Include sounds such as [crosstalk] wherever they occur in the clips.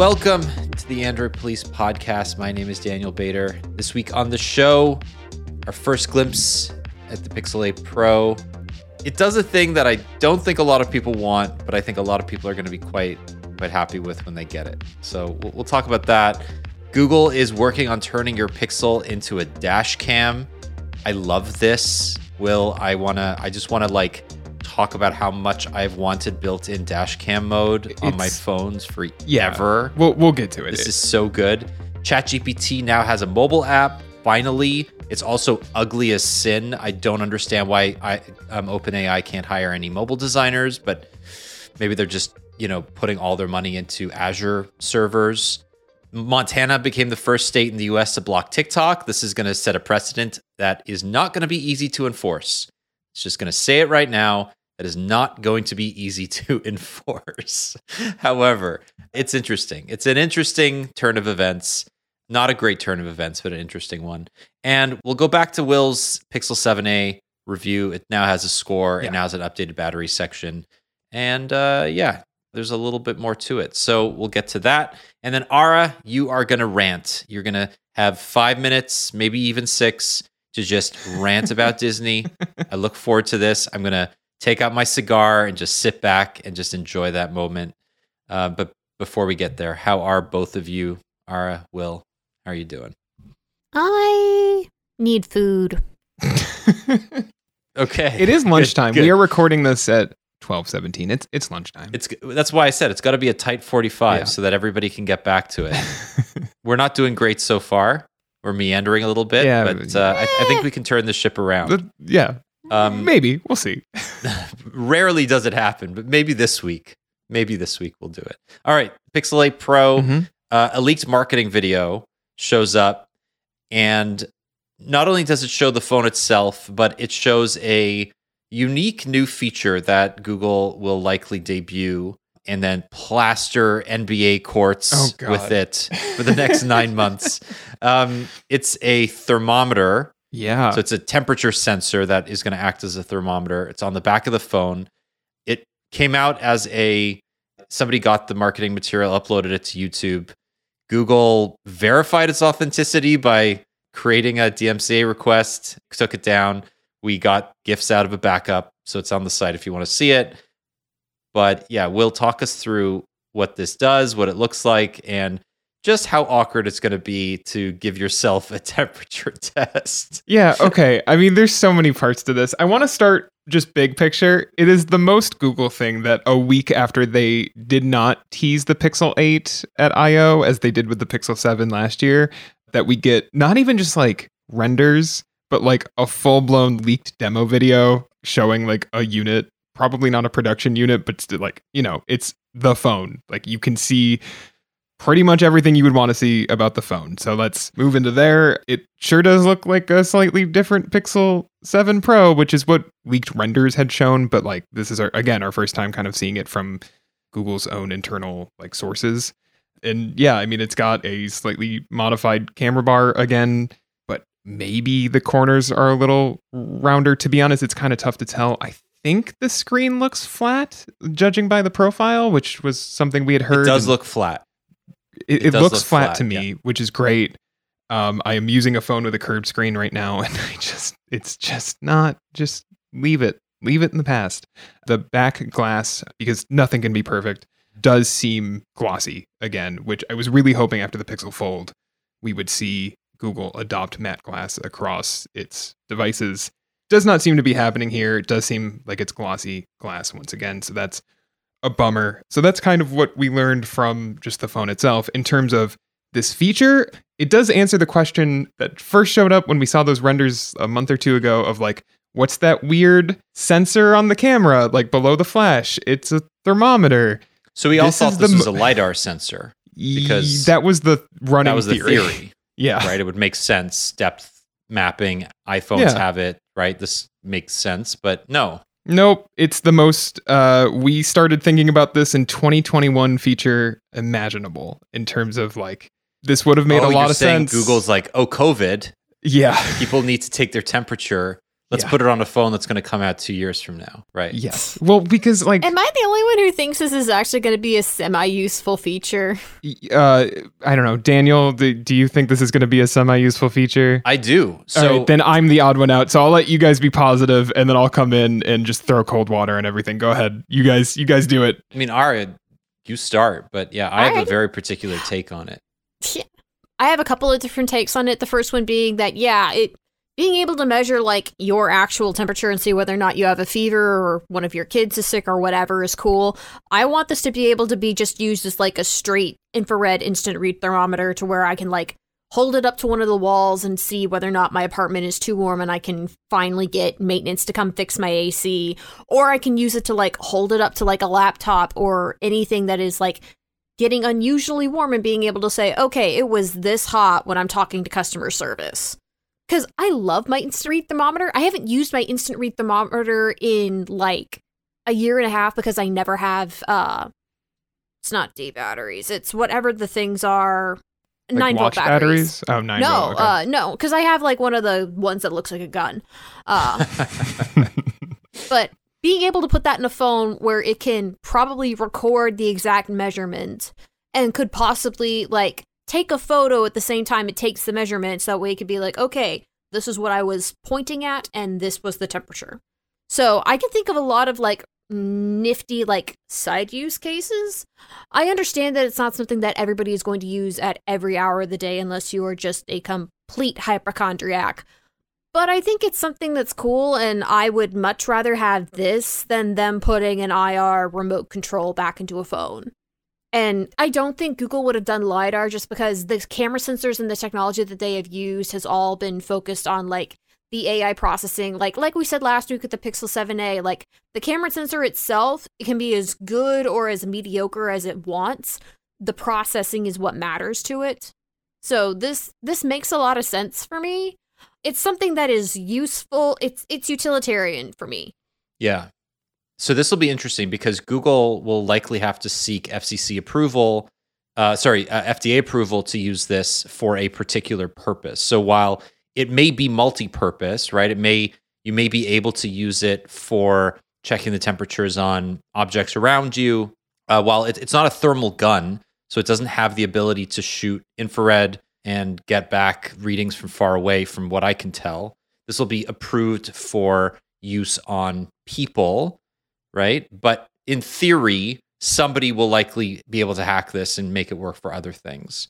Welcome to the Android Police podcast. My name is Daniel Bader. This week on the show, our first glimpse at the Pixel 8 Pro. It does a thing that I don't think a lot of people want, but I think a lot of people are going to be quite quite happy with when they get it. So we'll, we'll talk about that. Google is working on turning your Pixel into a dash cam. I love this. Will I want to I just want to like talk about how much I've wanted built-in dash cam mode on my phones for Yeah. ever. We'll we'll get to it. This is so good. ChatGPT now has a mobile app. Finally, it's also ugly as sin. I don't understand why I um, OpenAI can't hire any mobile designers, but maybe they're just you know putting all their money into Azure servers. Montana became the first state in the U.S. to block TikTok. This is going to set a precedent that is not going to be easy to enforce. It's just going to say it right now. That is not going to be easy [laughs] to enforce. However, it's interesting. It's an interesting turn of events. Not a great turn of events, but an interesting one. And we'll go back to Will's Pixel 7a review. It now has a score. Yeah. It now has an updated battery section. And uh, yeah, there's a little bit more to it. So we'll get to that. And then, Ara, you are going to rant. You're going to have five minutes, maybe even six, to just rant about Disney. [laughs] I look forward to this. I'm going to take out my cigar and just sit back and just enjoy that moment. Uh, but before we get there, how are both of you, Ara, Will? How are you doing? I need food. [laughs] Okay. it is lunchtime. good. We are recording this at twelve seventeen. It's it's lunchtime. It's that's why I said it's got to be a tight 45 Yeah. so that everybody can get back to it. [laughs] We're not doing great so far. We're meandering a little bit, Yeah, but but- uh, I, I think we can turn the ship around. The- yeah. Um, Maybe we'll see. [laughs] Rarely does it happen, but maybe this week. Maybe this week we'll do it. All right, Pixel 8 Pro, Mhm. uh, a leaked marketing video shows up, and not only does it show the phone itself, but it shows a unique new feature that Google will likely debut and then plaster NBA courts Oh, with it for the next nine [laughs] months. Um, it's a thermometer Yeah. so it's a temperature sensor that is going to act as a thermometer. It's on the back of the phone. It came out as a somebody got the marketing material, uploaded it to YouTube. Google verified its authenticity by creating a DMCA request, took it down. We got gifts out of a backup, so it's on the site if you want to see it. But yeah, we'll talk us through what this does, what it looks like, and just how awkward it's going to be to give yourself a [laughs] temperature test. yeah. Okay. I mean, there's so many parts to this. I want to start just big picture. It is the most Google thing that a week after they did not tease the Pixel 8 at I/O as they did with the Pixel 7 last year, that we get not even just like renders, but like a full blown leaked demo video showing like a unit, probably not a production unit, but still like, you know, it's the phone. Like you can see pretty much everything you would want to see about the phone. So let's move into there. It sure does look like a slightly different Pixel 7 Pro, which is what leaked renders had shown, but like this is our, again our first time kind of seeing it from Google's own internal like sources. And yeah, I mean it's got a slightly modified camera bar again, but maybe the corners are a little rounder. To be honest, it's kind of tough to tell. I think the screen looks flat, judging by the profile, which was something we had heard. It does and- look flat. It, It it looks look flat, flat, to me, which is great. Um, I am using a phone with a curved screen right now, [laughs] and I just, it's just not, just leave it, leave it in the past. The back glass, because nothing can be perfect, does seem glossy again, which I was really hoping after the Pixel Fold we would see Google adopt matte glass across its devices. Does not seem to be happening here. It does seem like it's glossy glass once again, so that's a bummer. So that's kind of what we learned from just the phone itself in terms of this feature. It does answer the question that first showed up when we saw those renders a month or two ago of like, what's that weird sensor on the camera, like below the flash? It's a thermometer. So we all This thought this the was a lidar sensor. Because that was the running That was the theory. theory, [laughs] Yeah. right? It would make sense. Depth mapping. iPhones Yeah. have it, right? This makes sense, but no. Nope, it's the most. Uh, we started thinking about this in 2021 feature imaginable in terms of like this would have made oh, a lot of sense. Google's like, oh, COVID. yeah, People need to take their temperature. Let's Yeah. put it on a phone that's going to come out two years from now, right? Yes. Well, because like Am I the only one who thinks this is actually going to be a semi-useful feature? uh I don't know, Daniel, do, do you think this is going to be a semi-useful feature? I do. So right, then I'm the odd one out. So I'll let you guys be positive and then I'll come in and just throw cold water and everything. Go ahead. You guys you guys do it. I mean, Ara, you start, but yeah, I have a very particular take on it. Yeah. [sighs] I have a couple of different takes on it. The first one being that, yeah, it being able to measure like your actual temperature and see whether or not you have a fever or one of your kids is sick or whatever is cool. I want this to be able to be just used as like a straight infrared instant read thermometer to where I can like hold it up to one of the walls and see whether or not my apartment is too warm and I can finally get maintenance to come fix my AC or I can use it to like hold it up to like a laptop or anything that is like getting unusually warm and being able to say, okay, it was this hot when I'm talking to customer service. Because I love my instant read thermometer. I haven't used my instant read thermometer in like a year and a half because I never have, uh, it's not D batteries, it's whatever the things are. Like nine volt watch batteries. Oh, nine no, volt. Okay. uh, no, because I have like one of the ones that looks like a gun. Uh, [laughs] but being able to put that in a phone where it can probably record the exact measurement and could possibly like take a photo at the same time it takes the measurement so that way it could be like okay this is what i was pointing at and this was the temperature. So i can think of a lot of like nifty like side use cases. I understand that it's not something that everybody is going to use at every hour of the day unless you are just a complete hypochondriac. But I think it's something that's cool, and I would much rather have this than them putting an IR remote control back into a phone. And I don't think Google would have done LiDAR just because the camera sensors and the technology that they have used has all been focused on like the AI processing. Like like we said last week with the Pixel 7a, like the camera sensor itself it can be as good or as mediocre as it wants. The processing is what matters to it. So this this makes a lot of sense for me it's something that is useful. It's it's utilitarian for me. Yeah. So this will be interesting because Google will likely have to seek FCC approval, uh, sorry, uh, FDA approval to use this for a particular purpose. So while it may be multi-purpose, right? It may you may be able to use it for checking the temperatures on objects around you. Uh, while it, it's not a thermal gun, so it doesn't have the ability to shoot infrared and get back readings from far away, from what I can tell. This will be approved for use on people, right? But in theory, somebody will likely be able to hack this and make it work for other things.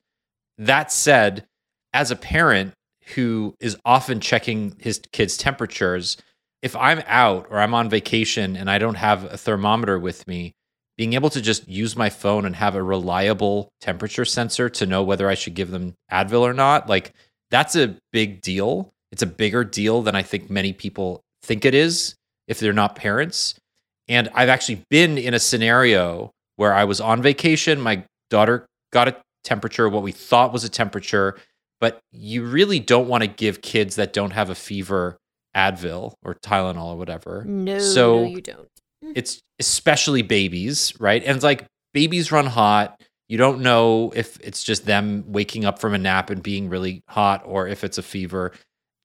That said, as a parent who is often checking his kids' temperatures, if I'm out or I'm on vacation and I don't have a thermometer with me, being able to just use my phone and have a reliable temperature sensor to know whether I should give them Advil or not, like that's a big deal. It's a bigger deal than I think many people think it is if they're not parents. And I've actually been in a scenario where I was on vacation. My daughter got a temperature, what we thought was a temperature, but you really don't want to give kids that don't have a fever Advil or Tylenol or whatever. No, So- no, you don't. Mm. It's especially babies, right? And it's like babies run hot. You don't know if it's just them waking up from a nap and being really hot or if it's a fever.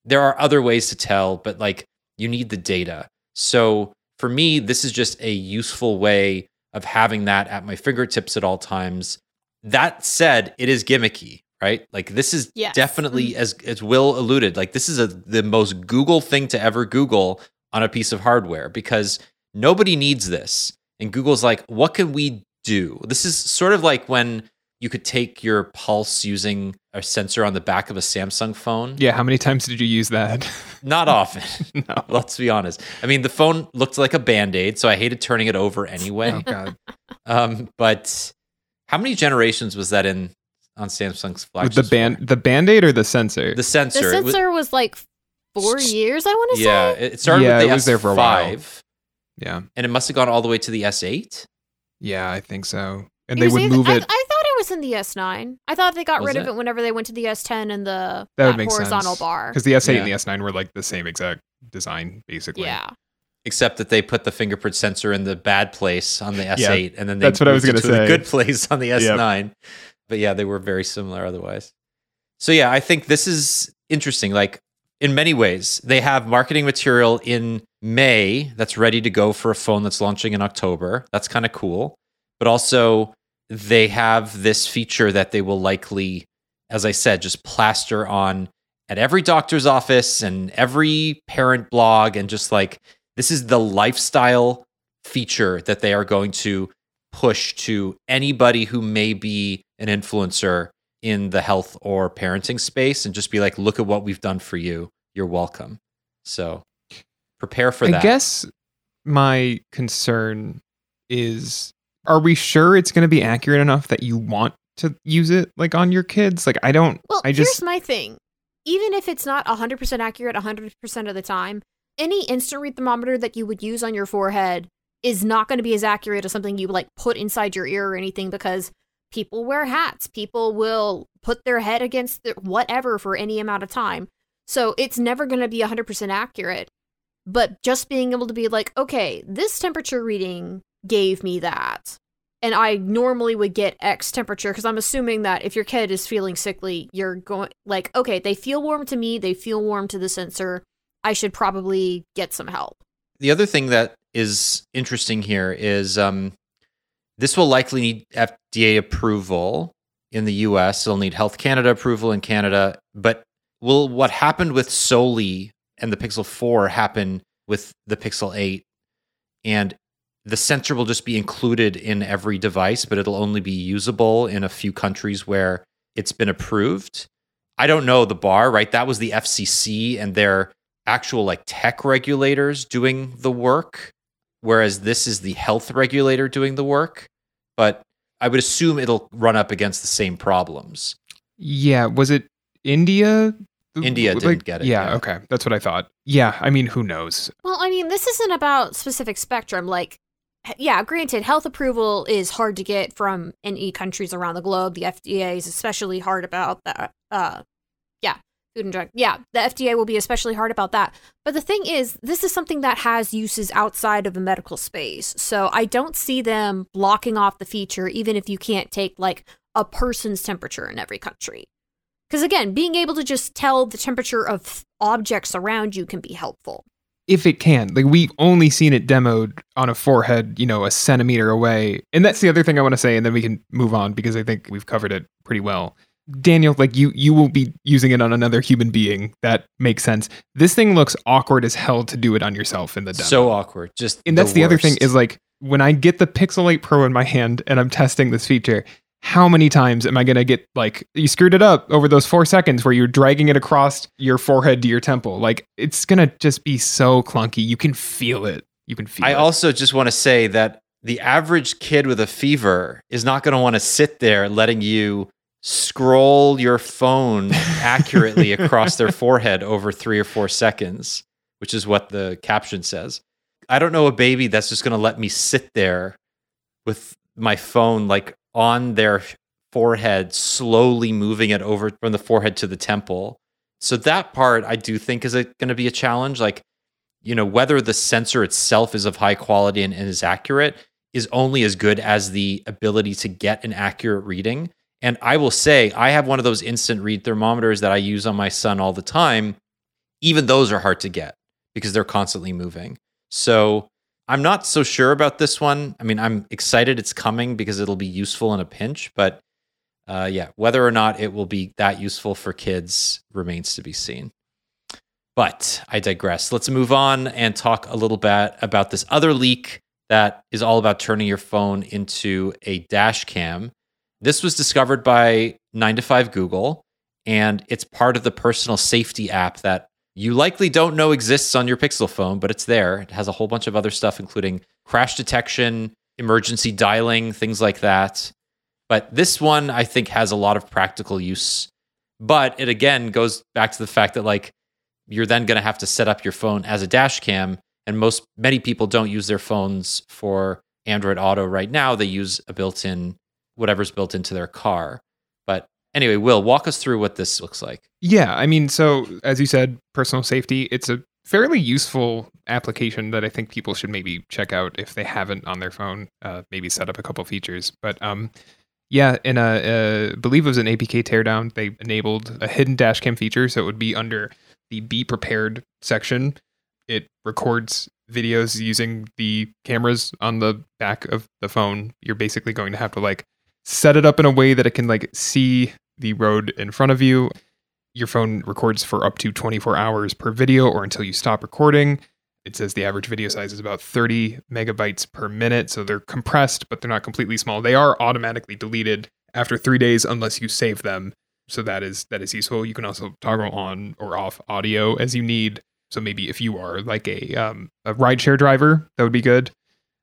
There are other ways to tell, but like you need the data. So for me, this is just a useful way of having that at my fingertips at all times. That said, it is gimmicky, right? Like this is Yes. definitely mm-hmm. as as Will alluded, like this is a the most Google thing to ever Google on a piece of hardware because nobody needs this. And Google's like, what can we do? This is sort of like when you could take your pulse using a sensor on the back of a Samsung phone. Yeah, how many times did you use that? [laughs] Not often. [laughs] no. [laughs] Let's be honest. I mean, the phone looked like a band aid, so I hated turning it over anyway. Oh god. Um, but how many generations was that in on Samsung's With flagship? the band the band-aid or the sensor? the sensor. The It was- sensor was, like four years. I want to yeah, say. it started Yeah, with the it was there for a while. S5, yeah. and it must have gone all the way to the S8. Yeah, I think so. And It they would either- move it I thought it was in the S9. I thought they got Was rid of it? it whenever they went to the S10 and the That that horizontal sense. bar. because the S8 and the S9 were like the same exact design basically. Yeah. Except that they put the fingerprint sensor in the bad place on the S8, and then they that's what I was gonna to the say. good place on the [laughs] S9. But yeah, they were very similar otherwise. So yeah, I think this is interesting. Like in many ways. They have marketing material in May that's ready to go for a phone that's launching in October. That's kind of cool. But also, they have this feature that they will likely, as I said, just plaster on at every doctor's office and every parent blog. And just like, this is the lifestyle feature that they are going to push to anybody who may be an influencer in the health or parenting space and just be like, look at what we've done for you. You're welcome. So prepare for I that. I guess my concern is are we sure it's going to be accurate enough that you want to use it like on your kids? Like I don't Well, I just here's my thing. Even if it's not 100% accurate 100% of the time, any instant read thermometer that you would use on your forehead is not going to be as accurate as something you like put inside your ear or anything because people wear hats. People will put their head against the, whatever for any amount of time. So it's never going to be 100% accurate. But just being able to be like, okay, this temperature reading gave me that. And I normally would get X temperature because I'm assuming that if your kid is feeling sickly, you're going like, okay, they feel warm to me, they feel warm to the sensor. I should probably get some help. the other thing that is interesting here is um, this will likely need FDA approval in the US. It'll need Health Canada approval in Canada. But will what happened with Soli and the Pixel 4 happen with the Pixel 8? And the sensor will just be included in every device, but it'll only be usable in a few countries where it's been approved. I don't know the bar, right? That was the FCC and their actual like tech regulators doing the work, whereas this is the health regulator doing the work. But I would assume it'll run up against the same problems. Yeah, was it India? India didn't get it, Yeah, yeah. okay. That's what I thought. Yeah, I mean, who knows? Well, I mean, this isn't about specific spectrum. Like, h- yeah, granted, health approval is hard to get from any countries around the globe. The FDA is especially hard about that. Uh, yeah, food and drug. Yeah, the FDA will be especially hard about that. But the thing is, this is something that has uses outside of the medical space. So I don't see them blocking off the feature, even if you can't take like a person's temperature in every country. Because again, being able to just tell the temperature of objects around you can be helpful. If it can. Like we've only seen it demoed on a forehead, you know, a centimeter away. And that's the other thing I want to say and then we can move on because I think we've covered it pretty well. Daniel, like you you will be using it on another human being. That makes sense. This thing looks awkward as hell to do it on yourself in the demo. So awkward. Just and that's the, other thing is like when I get the Pixel 8 Pro in my hand and I'm testing this feature, how many times am I going to get like you screwed it up over those 4 seconds where you're dragging it across your forehead to your temple? Like it's going to just be so clunky. You can feel it. You can feel I it. also just want to say that the average kid with a fever is not going to want to sit there letting you scroll your phone [laughs] accurately across their forehead over three or four seconds, which is what the caption says. I don't know a baby that's just going to let me sit there with my phone like on their forehead, slowly moving it over from the forehead to the temple. So that part I do think is going to be a challenge. Like, you know, whether the sensor itself is of high quality and, and is accurate is only as good as the ability to get an accurate reading. And I will say, I have one of those instant read thermometers that I use on my son all the time. Even those are hard to get because they're constantly moving. So I'm not so sure about this one. I mean, I'm excited it's coming because it'll be useful in a pinch, but uh, yeah, whether or not it will be that useful for kids remains to be seen. But I digress. Let's move on and talk a little bit about this other leak that is all about turning your phone into a dash cam. This was discovered by 9 to 5 Google, and it's part of the personal safety app that you likely don't know exists on your Pixel phone, but it's there. It has a whole bunch of other stuff, including crash detection, emergency dialing, things like that. But this one, I think, has a lot of practical use. But it again goes back to the fact that, like, you're then going to have to set up your phone as a dash cam. And most, many people don't use their phones for Android Auto right now. They use a built in, whatever's built into their car. But anyway, Will, walk us through what this looks like. Yeah, I mean, so as you said, personal safety, it's a fairly useful application that I think people should maybe check out if they haven't on their phone. Uh, maybe set up a couple features. But um, yeah, in a, uh believe it was an APK teardown, they enabled a hidden dashcam feature, so it would be under the be prepared section. It records videos using the cameras on the back of the phone. You're basically going to have to like set it up in a way that it can like see the road in front of you. Your phone records for up to 24 hours per video or until you stop recording. It says the average video size is about 30 megabytes per minute. So they're compressed, but they're not completely small. They are automatically deleted after three days unless you save them. So that is that is useful. You can also toggle on or off audio as you need. So maybe if you are like a um, a rideshare driver, that would be good.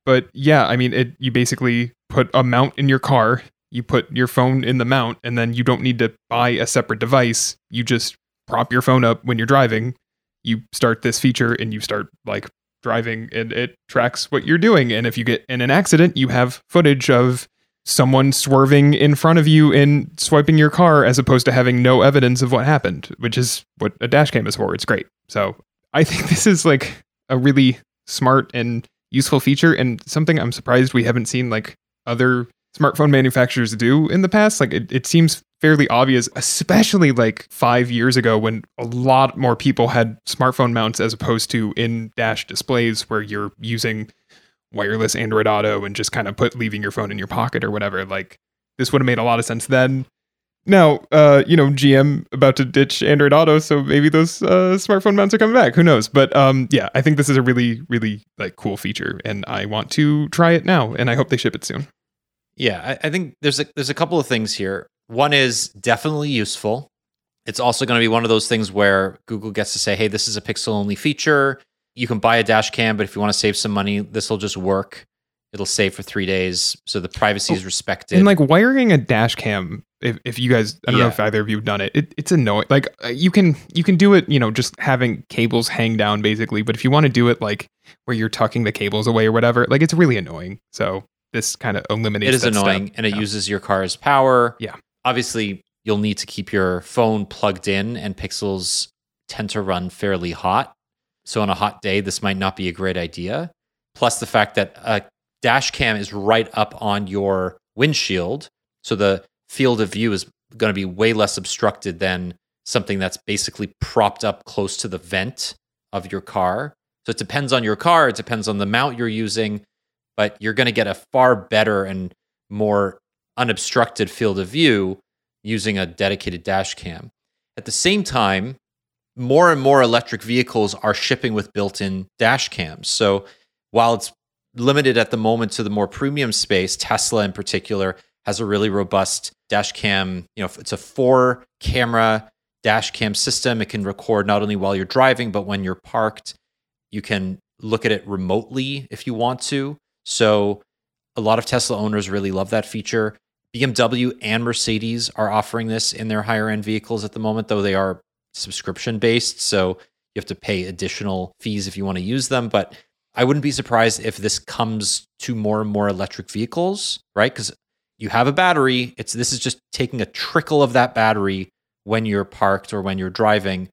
But yeah, I mean, it you basically put a mount in your car, you put your phone in the mount, and then you don't need to buy a separate device. You just prop your phone up when you're driving. You start this feature and you start like driving, and it tracks what you're doing. And if you get in an accident, you have footage of someone swerving in front of you and swiping your car as opposed to having no evidence of what happened, which is what a dash cam is for. It's great. So I think [laughs] this is like a really smart and useful feature and something I'm surprised we haven't seen like other smartphone manufacturers do in the past. Like it, it seems fairly obvious, especially like five years ago when a lot more people had smartphone mounts as opposed to in dash displays where you're using wireless Android Auto and just kind of put leaving your phone in your pocket or whatever. Like this would have made a lot of sense then. Now, uh, you know, GM about to ditch Android Auto, so maybe those uh, smartphone mounts are coming back. Who knows? But um, yeah, I think this is a really, really like cool feature, and I want to try it now, and I hope they ship it soon. Yeah, I, I think there's a there's a couple of things here. One is definitely useful. It's also going to be one of those things where Google gets to say, "Hey, this is a pixel only feature you can buy a dash cam, but if you want to save some money, this will just work. It'll save for three days, so the privacy oh, is respected. And like wiring a dash cam, if, if you guys, I don't yeah. know if either of you have done it, it it's annoying. Like uh, you can you can do it, you know, just having cables hang down basically. But if you want to do it like where you're tucking the cables away or whatever, like it's really annoying. So this kind of eliminates. It is annoying, and it yeah. uses your car's power. Yeah. Obviously, you'll need to keep your phone plugged in, and Pixels tend to run fairly hot. So on a hot day, this might not be a great idea. Plus the fact that a dash cam is right up on your windshield. So the field of view is going to be way less obstructed than something that's basically propped up close to the vent of your car. So it depends on your car, it depends on the mount you're using, but you're going to get a far better and more unobstructed field of view using a dedicated dash cam. At the same time, more and more electric vehicles are shipping with built-in dash cams. So while it's limited at the moment to the more premium space, Tesla in particular has a really robust dash cam. You know, it's a four camera dash cam system. It can record not only while you're driving, but when you're parked. You can look at it remotely if you want to. So a lot of Tesla owners really love that feature. BMW and Mercedes are offering this in their higher end vehicles at the moment, though they are subscription based. So you have to pay additional fees if you want to use them. But I wouldn't be surprised if this comes to more and more electric vehicles, right? Because you have a battery. It's this is just taking a trickle of that battery when you're parked or when you're driving,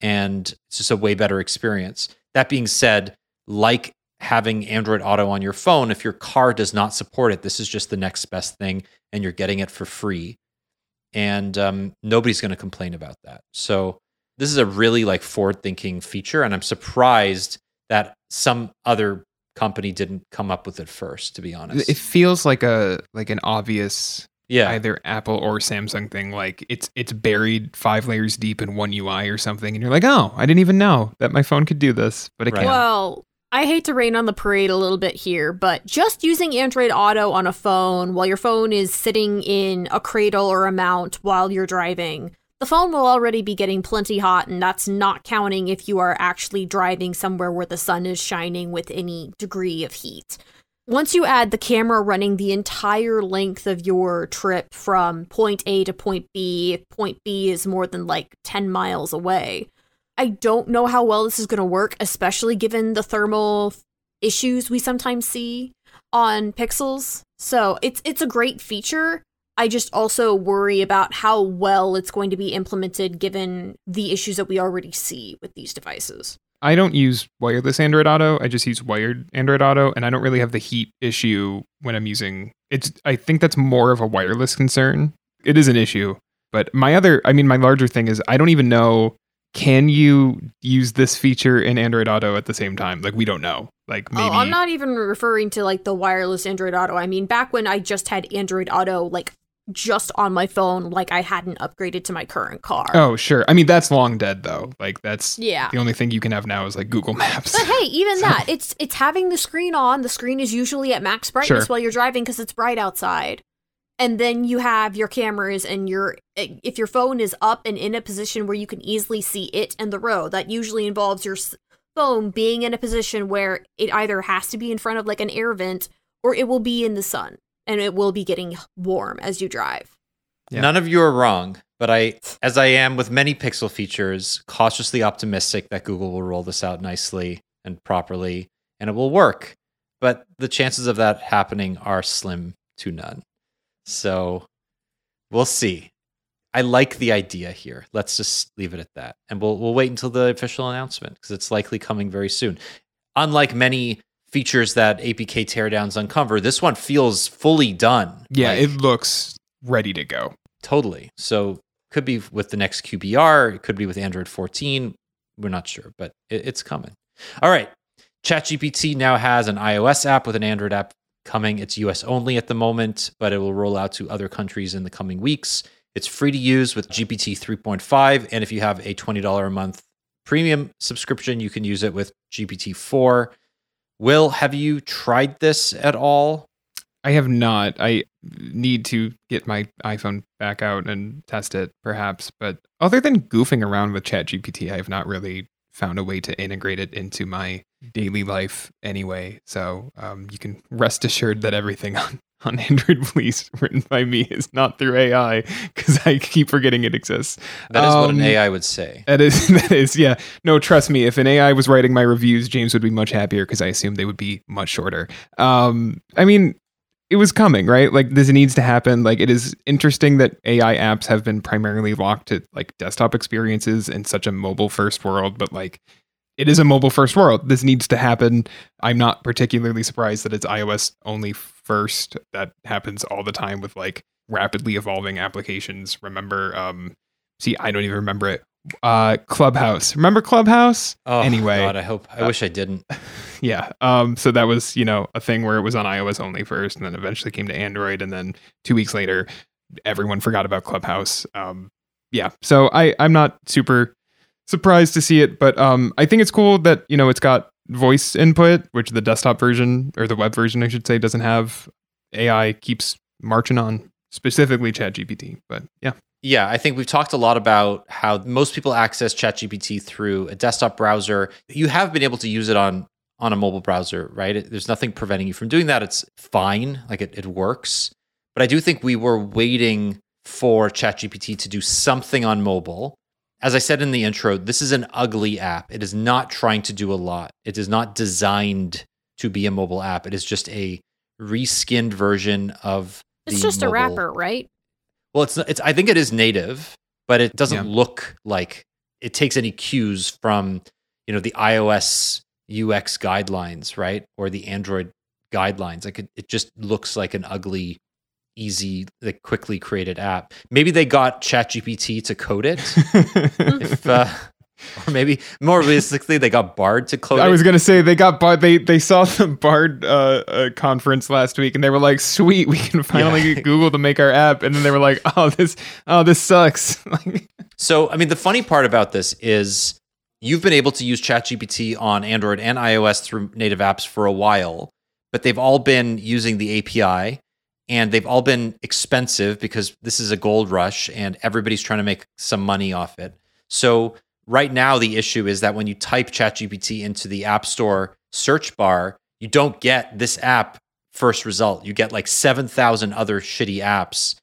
and it's just a way better experience. That being said, like having Android Auto on your phone, if your car does not support it, this is just the next best thing, and you're getting it for free and um, nobody's going to complain about that. So this is a really like forward thinking feature, and I'm surprised that some other company didn't come up with it first. To be honest, it feels like a like an obvious yeah either Apple or Samsung thing. Like it's it's buried five layers deep in one UI or something, and you're like, oh, I didn't even know that my phone could do this, but it right. can. Well, I hate to rain on the parade a little bit here, but just using Android Auto on a phone while your phone is sitting in a cradle or a mount while you're driving, the phone will already be getting plenty hot, and that's not counting if you are actually driving somewhere where the sun is shining with any degree of heat. Once you add the camera running the entire length of your trip from point A to point B, if point B is more than like 10 miles away I don't know how well this is going to work, especially given the thermal issues we sometimes see on Pixels. So it's it's a great feature. I just also worry about how well it's going to be implemented given the issues that we already see with these devices. I don't use wireless Android Auto. I just use wired Android Auto, and I don't really have the heat issue when I'm using it's. I think that's more of a wireless concern. It is an issue, but my other, I mean, my larger thing is I don't even know can you use this feature in Android Auto at the same time? Like we don't know. Like maybe Oh, I'm not even referring to like the wireless Android Auto. I mean, back when I just had Android Auto, like just on my phone, like I hadn't upgraded to my current car. Oh, sure. I mean, that's long dead though. Like that's Yeah. the only thing you can have now is like Google Maps. But hey, even [laughs] So- that, it's it's having the screen on. The screen is usually at max brightness Sure. while you're driving because it's bright outside. And then you have your cameras and your eh, if your phone is up and in a position where you can easily see it and the road, that usually involves your phone being in a position where it either has to be in front of like an air vent or it will be in the sun and it will be getting warm as you drive. Yeah. None of you are wrong, but I, as I am with many Pixel features, cautiously optimistic that Google will roll this out nicely and properly, and it will work. But the chances of that happening are slim to none. So we'll see. I like the idea here. Let's just leave it at that, and we'll we'll wait until the official announcement because it's likely coming very soon. Unlike many features that APK teardowns uncover, this one feels fully done. yeah, Like- it looks ready to go. Totally. So could be with the next QPR. It could be with Android 14. We're not sure, but it, it's coming. All right. ChatGPT now has an iOS app with an Android app coming. It's US only at the moment, but it will roll out to other countries in the coming weeks. It's free to use with GPT 3.5. And if you have a $20 a month premium subscription, you can use it with GPT 4. Will, have you tried this at all? I have not. I need to get my iPhone back out and test it, perhaps. But other than goofing around with ChatGPT, I have not really found a way to integrate it into my daily life anyway. So um, you can rest assured that everything [laughs] on, on Android Police written by me is not through AI because I keep forgetting it exists. That is what Um, an AI would say. That is, [laughs] that is, yeah. No, trust me. If an AI was writing my reviews, James would be much happier because I assume they would be much shorter. Um, I mean, it was coming, right? Like this needs to happen. Like it is interesting that AI apps have been primarily locked to like desktop experiences in such a mobile first world, but like it is a mobile first world. This needs to happen. I'm not particularly surprised that it's iOS only first. That happens all the time with like rapidly evolving applications. Remember, um, see, I don't even remember it. Uh, Clubhouse. Remember Clubhouse? Oh, anyway, God, I hope. I uh, wish I didn't. [laughs] yeah. Um, so that was, you know, a thing where it was on iOS only first and then eventually came to Android. And then two weeks later, everyone forgot about Clubhouse. Um, yeah. So I, I'm not super surprised to see it, but um, I think it's cool that, you know, it's got voice input, which the desktop version or the web version, I should say, doesn't have. AI keeps marching on, specifically ChatGPT. But yeah. Yeah, I think we've talked a lot about how most people access ChatGPT through a desktop browser. You have been able to use it on on a mobile browser, right? It- there's nothing preventing you from doing that. It's fine, like it, it works. But I do think we were waiting for ChatGPT to do something on mobile. As I said in the intro, this is an ugly app. It is not trying to do a lot. It is not designed to be a mobile app. It is just a reskinned version of It's the just a wrapper, right? well, it's it's. I think it is native, but it doesn't Yeah. look like it takes any cues from you know the iOS UX guidelines, right, or the Android guidelines. Like it, it just looks like an ugly, easy, like quickly created app. Maybe they got ChatGPT to code it, [laughs] if, uh, or maybe more realistically, they got Bard to code I it. was gonna say they got Bard. They they saw the Bard uh, uh, conference last week, and they were like, "Sweet, we can finally Yeah. get Google to make our app." And then they were like, "Oh, this, oh, this sucks." [laughs] Like, So, I mean, the funny part about this is you've been able to use ChatGPT on Android and iOS through native apps for a while, but they've all been using the API and they've all been expensive because this is a gold rush and everybody's trying to make some money off it. So, right now, the issue is that when you type ChatGPT into the App Store search bar, you don't get this app first result. You get like 7,000 other shitty apps.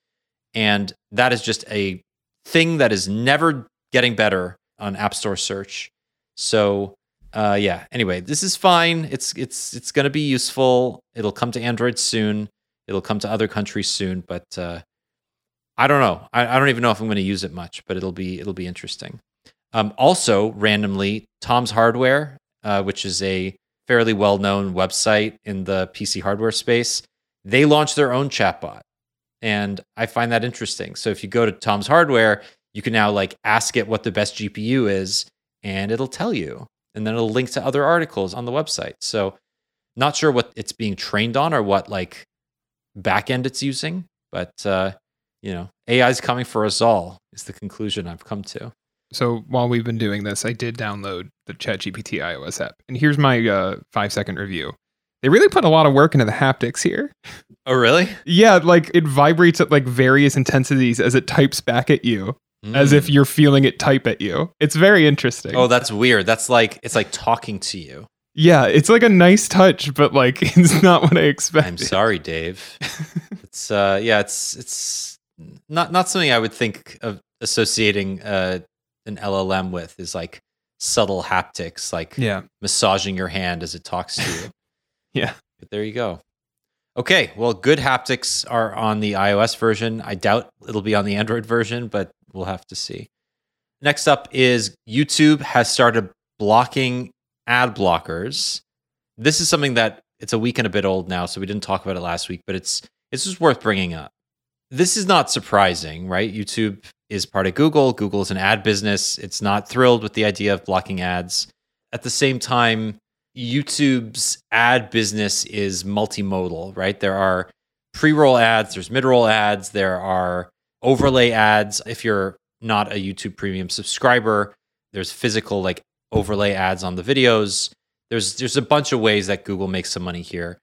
And that is just a thing that is never getting better on App Store search. So uh, yeah. Anyway, this is fine. It's it's it's going to be useful. It'll come to Android soon. It'll come to other countries soon. But uh, I don't know. I, I don't even know if I'm going to use it much. But it'll be it'll be interesting. Um, also, randomly, Tom's Hardware, uh, which is a fairly well-known website in the PC hardware space, they launched their own chatbot. And I find that interesting. So if you go to Tom's Hardware, you can now like ask it what the best GPU is and it'll tell you. And then it'll link to other articles on the website. So not sure what it's being trained on or what like backend it's using, but uh, you know, AI is coming for us all is the conclusion I've come to. So while we've been doing this, I did download the ChatGPT iOS app, and here's my uh, five second review. They really put a lot of work into the haptics here. Oh, really? Yeah, like it vibrates at like various intensities as it types back at you, as if Mm. you're feeling it type at you. It's very interesting. Oh, that's weird. That's like it's like talking to you. Yeah, it's like a nice touch, but like [laughs] it's not what I expected. I'm sorry, Dave. [laughs] it's uh yeah, it's it's not not something I would think of associating uh an LLM with is like subtle haptics, like Yeah, massaging your hand as it talks to you. [laughs] yeah. But there you go. Okay, well, good haptics are on the iOS version. I doubt it'll be on the Android version, but we'll have to see. Next up is YouTube has started blocking ad blockers. This is something that it's a week and a bit old now, so we didn't talk about it last week, but it's it's just worth bringing up. This is not surprising, right? YouTube is part of Google. Google is an ad business. It's not thrilled with the idea of blocking ads. At the same time, YouTube's ad business is multimodal, right? There are pre roll ads, there's mid roll ads, there are overlay ads. If you're not a YouTube premium subscriber, there's physical like overlay ads on the videos. There's there's a bunch of ways that Google makes some money here.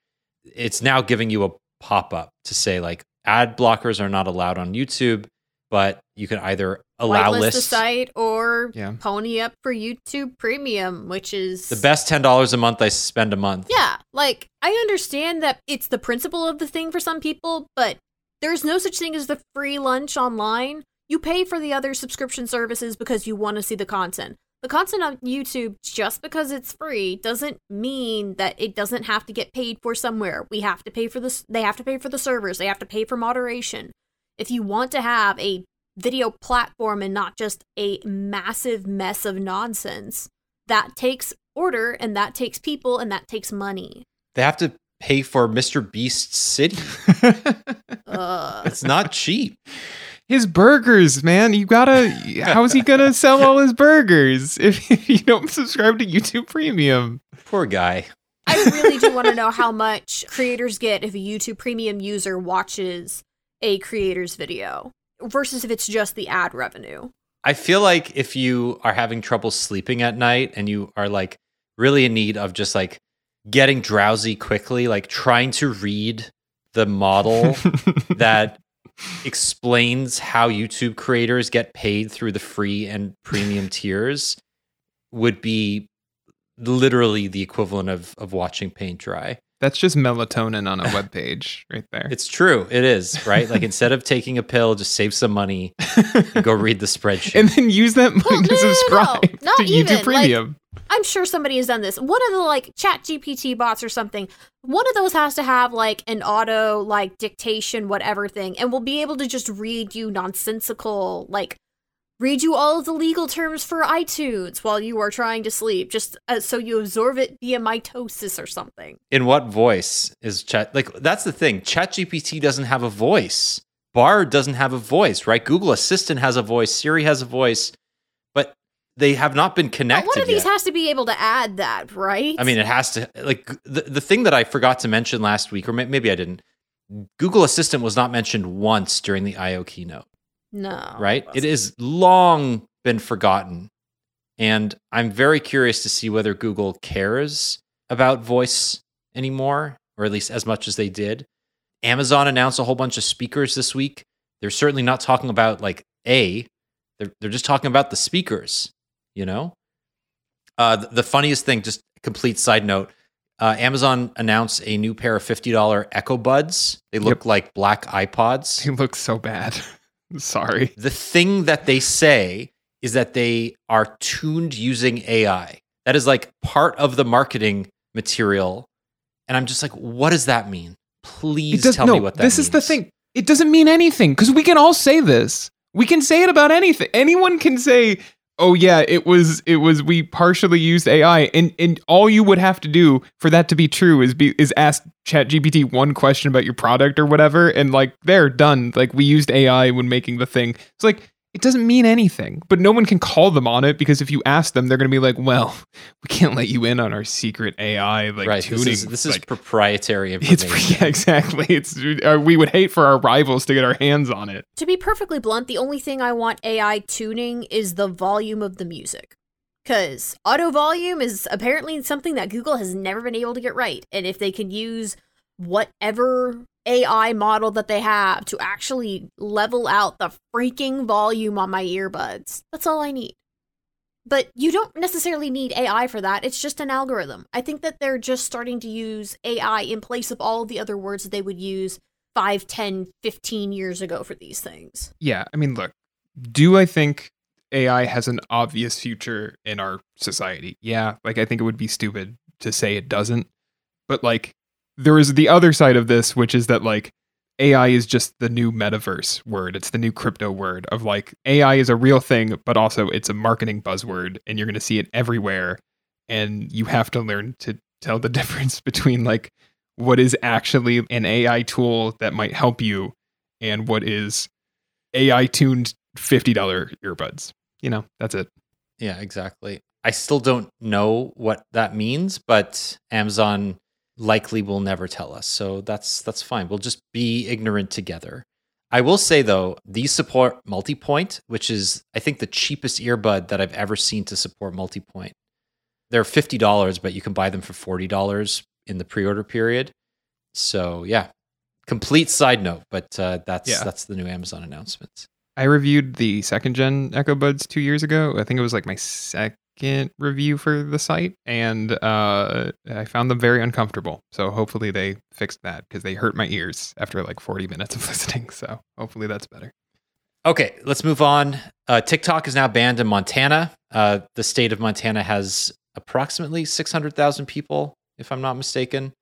It's now giving you a pop up to say like ad blockers are not allowed on YouTube, but you can either allow Whitelist the site or Yeah. pony up for YouTube Premium, which is The best ten dollars a month I spend a month. Yeah, like I understand that it's the principle of the thing for some people, but there's no such thing as the free lunch online. You pay for the other subscription services because you want to see the content. The content on YouTube, just because it's free, doesn't mean that it doesn't have to get paid for somewhere. We have to pay for this. They have to pay for the servers. They have to pay for moderation. If you want to have a video platform and not just a massive mess of nonsense, that takes order and that takes people and that takes money. They have to pay for Mr. Beast city. Ugh. [laughs] [laughs] It's not cheap. His burgers, man. You gotta. How's he gonna [laughs] sell all his burgers if, [laughs] if you don't subscribe to YouTube Premium? Poor guy. I really do want to [laughs] know how much creators get if a YouTube premium user watches a creator's video versus if it's just the ad revenue. I feel like if you are having trouble sleeping at night and you are like really in need of just like getting drowsy quickly, like trying to read the model that explains how YouTube creators get paid through the free and premium tiers would be literally the equivalent of of watching paint dry. That's just melatonin on a web page [laughs] right there. It's true. It is, right? Like instead of taking a pill, just save some money and go read the [laughs] spreadsheet. and then use that money Well, to no, no, no, no. subscribe Not to even, YouTube like- Premium. I'm sure somebody has done this. One of the like chat GPT bots or something, one of those has to have like an auto like dictation, whatever thing, and will be able to just read you nonsensical, like read you all of the legal terms for iTunes while you are trying to sleep, just uh, so you absorb it via mitosis or something. in what voice is chat like that's the thing. Chatgpt doesn't have a voice. Bard doesn't have a voice right? Google assistant has a voice. Siri has a voice they have not been But connected one of these yet. has to be able to add that, right? i mean it has to like the, the thing that i forgot to mention last week or maybe i didn't google assistant was not mentioned once during the io keynote no, right? It, It is long been forgotten. And I'm very curious to see whether Google cares about voice anymore, or at least as much as they did. Amazon announced a whole bunch of speakers this week. They're certainly not talking about like A, they're, they're just talking about the speakers, you know? Uh, the, the funniest thing, just complete side note uh, Amazon announced a new pair of $50 Echo Buds. They look Yep. like black iPods He look so bad. [laughs] Sorry. the thing that they say is that they are tuned using AI. That is like part of the marketing material. And I'm just like, what does that mean? Please does- tell no, me what that this means. is the thing. It doesn't mean anything because we can all say this. We can say it about anything. Anyone can say, "Oh yeah, it was it was we partially used AI," and and all you would have to do for that to be true is be is ask ChatGPT one question about your product or whatever, and like they're done. Like we used AI when making the thing. It's like it doesn't mean anything. But no one can call them on it because if you ask them, they're going to be like, "Well, [laughs] we can't let you in on our secret AI like right. tuning." This is, this is like, proprietary [laughs] it's information. yeah, exactly. It's uh, we would hate for our rivals to get our hands on it. To be perfectly blunt, the only thing I want AI tuning is the volume of the music. Because auto volume is apparently something that Google has never been able to get right. And if they can use whatever AI model that they have to actually level out the freaking volume on my earbuds, that's all I need. But you don't necessarily need AI for that. It's just an algorithm. I think that they're just starting to use AI in place of all of the other words that they would use 5, 10, 15 years ago for these things. Yeah, I mean, look, do I think AI has an obvious future in our society? Yeah, like I think it would be stupid to say it doesn't. But like there is the other side of this, which is that like AI is just the new metaverse word. It's the new crypto word of like AI is a real thing, but also it's a marketing buzzword and you're going to see it everywhere. And you have to learn to tell the [laughs] difference between like what is actually an AI tool that might help you and what is AI tuned $50 earbuds. You know, that's it. Yeah, exactly. I still don't know what that means, but Amazon likely will never tell us. So that's that's fine. We'll just be ignorant together. I will say though, these support multi-point, which is I think the cheapest earbud that I've ever seen to support multi-point. They're fifty dollars, but you can buy them for forty dollars in the pre-order period. So yeah, complete side note, but uh, that's Yeah. that's the new Amazon announcements. I reviewed the second gen Echo Buds two years ago. I think it was like my second review for the site, and uh, I found them very uncomfortable. So hopefully they fixed that because they hurt my ears after like 40 minutes of [laughs] listening. So hopefully that's better. Okay, let's move on. Uh, TikTok is now banned in Montana. Uh, the state of Montana has approximately 600,000 people, if I'm not mistaken.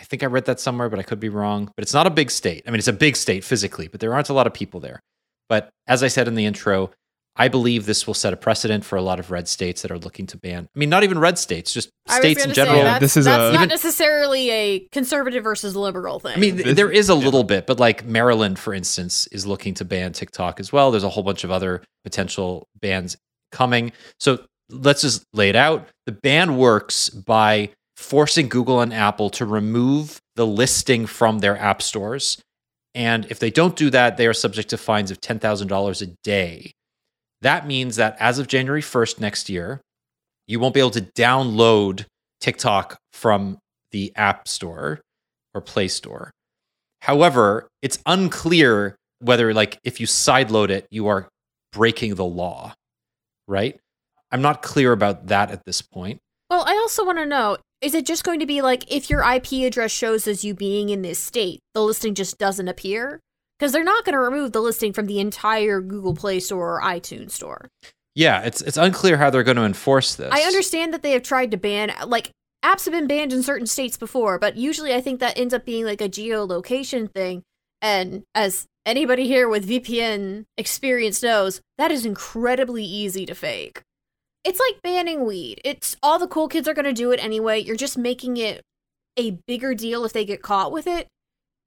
I think I read that somewhere, but I could be wrong. But it's not a big state. I mean, it's a big state physically, but there aren't a lot of people there. But as I said in the intro, I believe this will set a precedent for a lot of red states that are looking to ban. I mean, not even red states, just states in general. Say, this is that's a- not Even- necessarily a conservative versus liberal thing. I mean, This- there is a yeah. little bit, but like Maryland, for instance, is looking to ban TikTok as well. There's a whole bunch of other potential bans coming. So let's just lay it out. The ban works by forcing Google and Apple to remove the listing from their app stores. And if they don't do that, they are subject to fines of $10,000 a day. That means that as of January 1st next year, you won't be able to download TikTok from the App Store or Play Store. However, it's unclear whether, like, if you sideload it, you are breaking the law, right? I'm not clear about that at this point. well, I also want to know is it just going to be like if your IP address shows as you being in this state, the listing just doesn't appear? Because they're not going to remove the listing from the entire Google Play Store or iTunes Store. Yeah, it's it's unclear how they're going to enforce this. I understand that they have tried to ban, like, apps have been banned in certain states before, but usually I think that ends up being like a geolocation thing. And as anybody here with VPN experience knows, that is incredibly easy to fake. It's like banning weed. It's all the cool kids are going to do it anyway. You're just making it a bigger deal if they get caught with it.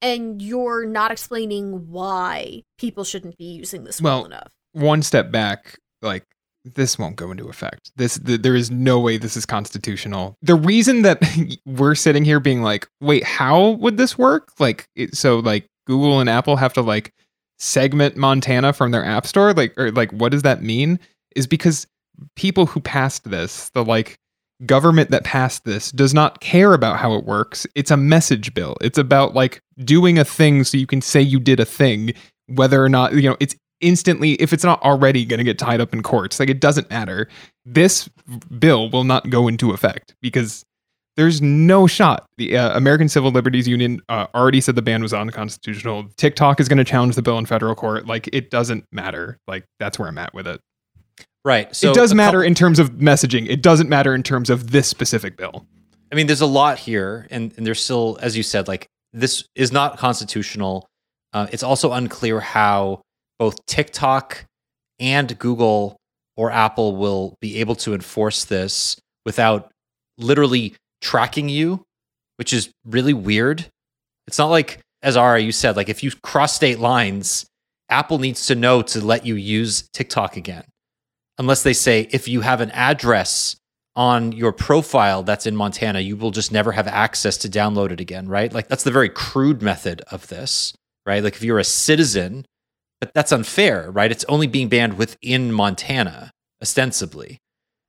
And you're not explaining why people shouldn't be using this well Well, enough. One step back, like this won't go into effect. This th- there is no way this is constitutional. The reason that [laughs] we're sitting here being like, wait, how would this work? Like, it, so like Google and Apple have to like segment Montana from their app store, like, or like, what does that mean? Is because people who passed this, the like government that passed this, does not care about how it works. It's a message bill. It's about like doing a thing so you can say you did a thing, whether or not you know it's instantly if it's not already going to get tied up in courts like it doesn't matter. This bill will not go into effect because there's no shot. The uh, american civil liberties union uh, already said the ban was unconstitutional. Tiktok is going to challenge the bill in federal court. Like it doesn't matter. Like that's where i'm at with it right. So it does matter couple- in terms of messaging it doesn't matter in terms of this specific bill I mean, there's a lot here, and, and there's still, as you said, like this is not constitutional. Uh, it's also unclear how both TikTok and Google or Apple will be able to enforce this without literally tracking you, which is really weird. It's not like, as Ara, you said, like if you cross state lines Apple needs to know to let you use TikTok again. Unless they say if you have an address on your profile that's in Montana, you will just never have access to download it again, right? Like that's the very crude method of this, right? Like if you're a citizen, but that's unfair, right? It's only being banned within Montana, ostensibly.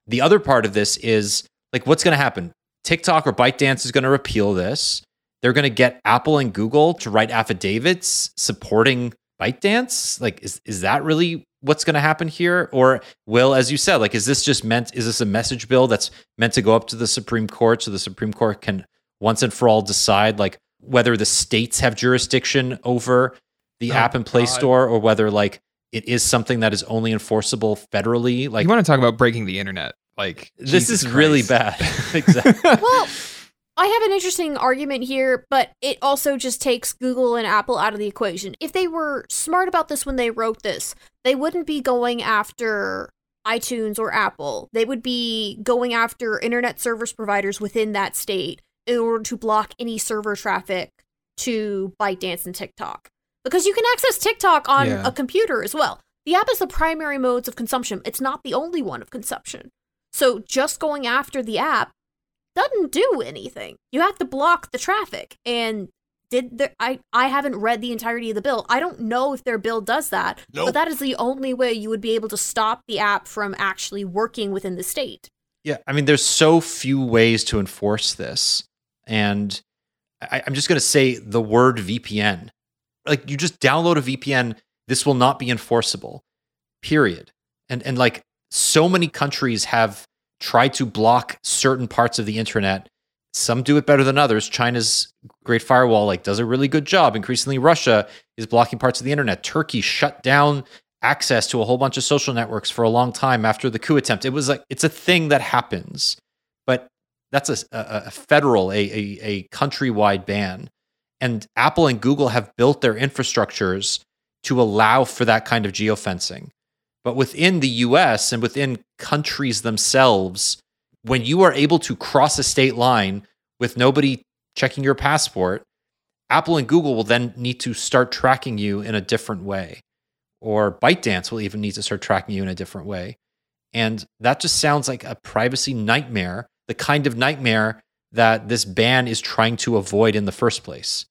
The other part of this is like what's going to happen? TikTok or ByteDance is going to repeal this. They're going to get Apple and Google to write affidavits supporting ByteDance. Like, is is that really what's going to happen here? Or will, as you said, like, is this just meant? Is this a message bill that's meant to go up to the Supreme Court so the Supreme Court can once and for all decide like whether the states have jurisdiction over the oh, app and Play God. Store or whether like it is something that is only enforceable federally? Like, you want to talk about breaking the internet? Like, this Jesus is Christ. really bad. [laughs] exactly. well [laughs] I have an interesting argument here, but it also just takes Google and Apple out of the equation. If they were smart about this when they wrote this, they wouldn't be going after iTunes or Apple. They would be going after internet service providers within that state in order to block any server traffic to ByteDance and TikTok. Because you can access TikTok on yeah. a computer as well. The app is the primary modes of consumption. It's not the only one of consumption. So just going after the app doesn't do anything. You have to block the traffic. And did there, I I haven't read the entirety of the bill. I don't know if their bill does that. Nope. But that is the only way you would be able to stop the app from actually working within the state. Yeah, I mean, there's so few ways to enforce this, and I, I'm just going to say the word VPN. Like, you just download a VPN. This will not be enforceable. Period. And and like so many countries have try to block certain parts of the internet. Some do it better than others. China's Great Firewall like does a really good job. Increasingly, Russia is blocking parts of the internet. Turkey shut down access to a whole bunch of social networks for a long time after the coup attempt. It was like it's a thing that happens, but that's a, a, federal, a, a, a countrywide ban. And Apple and Google have built their infrastructures to allow for that kind of geofencing. But within the US and within countries themselves, when you are able to cross a state line with nobody checking your passport, Apple and Google will then need to start tracking you in a different way. Or ByteDance will even need to start tracking you in a different way. And that just sounds like a privacy nightmare, the kind of nightmare that this ban is trying to avoid in the first place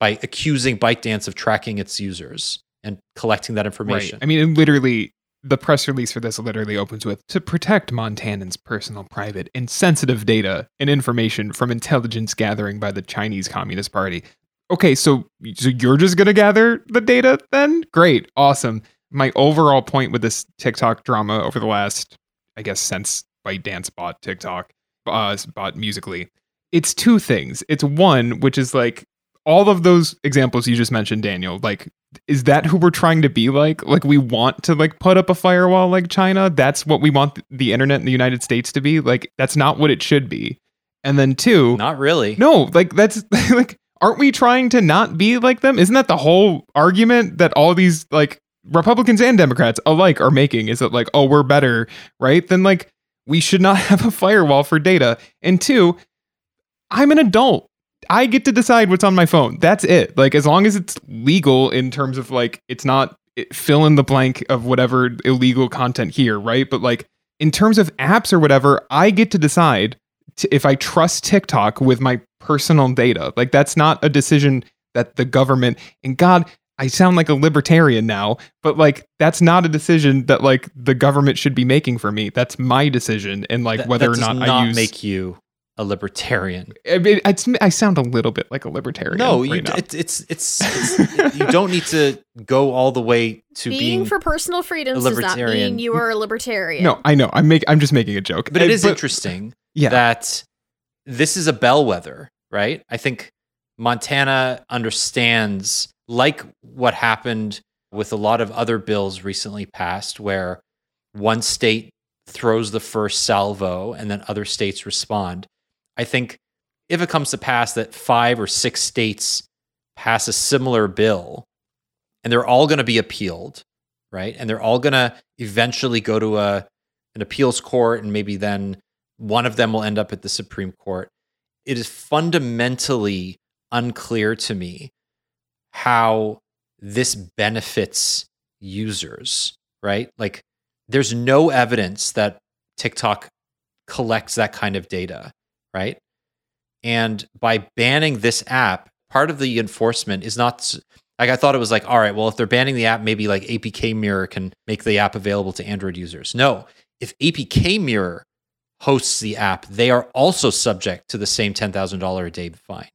by accusing ByteDance of tracking its users and collecting that information. Right. I mean, literally, the press release for this literally opens with to protect Montanans' personal, private, and sensitive data and information from intelligence gathering by the Chinese Communist Party. Okay, so so you're just gonna gather the data then? Great, awesome. My overall point with this TikTok drama over the last, I guess, since ByteDance bought TikTok, uh, bought Musical.ly, it's two things. It's one, which is like all of those examples you just mentioned, Daniel, like is that who we're trying to be like? Like we want to like put up a firewall like China? That's what we want the internet in the United States to be? Like that's not what it should be. And then two, not really. No, like that's [laughs] like aren't we trying to not be like them? Isn't that the whole argument that all these like Republicans and Democrats alike are making is that like, oh, we're better, right? Then like we should not [laughs] have a firewall for data. And two, I'm an adult. I get to decide what's on my phone. That's it. Like as long as it's legal in terms of like it's not it, fill in the blank of whatever illegal content here, right? But like in terms of apps or whatever, I get to decide if I trust TikTok with my personal data. Like that's not a decision that the government and God, I sound like a libertarian now, but like that's not a decision that like the government should be making for me. That's my decision and like that, whether that or not, not I use make you a libertarian. I mean, I sound a little bit like a libertarian. No, right you, it's, it's, it's, it's you don't need to go all the way to being, being for personal freedoms does not mean you are a libertarian. No, I know. I'm make, I'm just making a joke. But it is but, interesting [laughs] yeah. that this is a bellwether, right? I think Montana understands, like what happened with a lot of other bills recently passed, where one state throws the first salvo and then other states respond I think if it comes to pass that five or six states pass a similar bill and they're all going to be appealed, right? And they're all going to eventually go to a an appeals court and maybe then one of them will end up at the Supreme Court. It is fundamentally unclear to me how this benefits users, right? Like there's no evidence that TikTok collects that kind of data, right? And by banning this app, part of the enforcement is not like I thought it was like, all right, well, if they're banning the app, maybe like APK Mirror can make the app available to Android users. No, if APK Mirror hosts the app, they are also subject to the same $10,000 a day fine,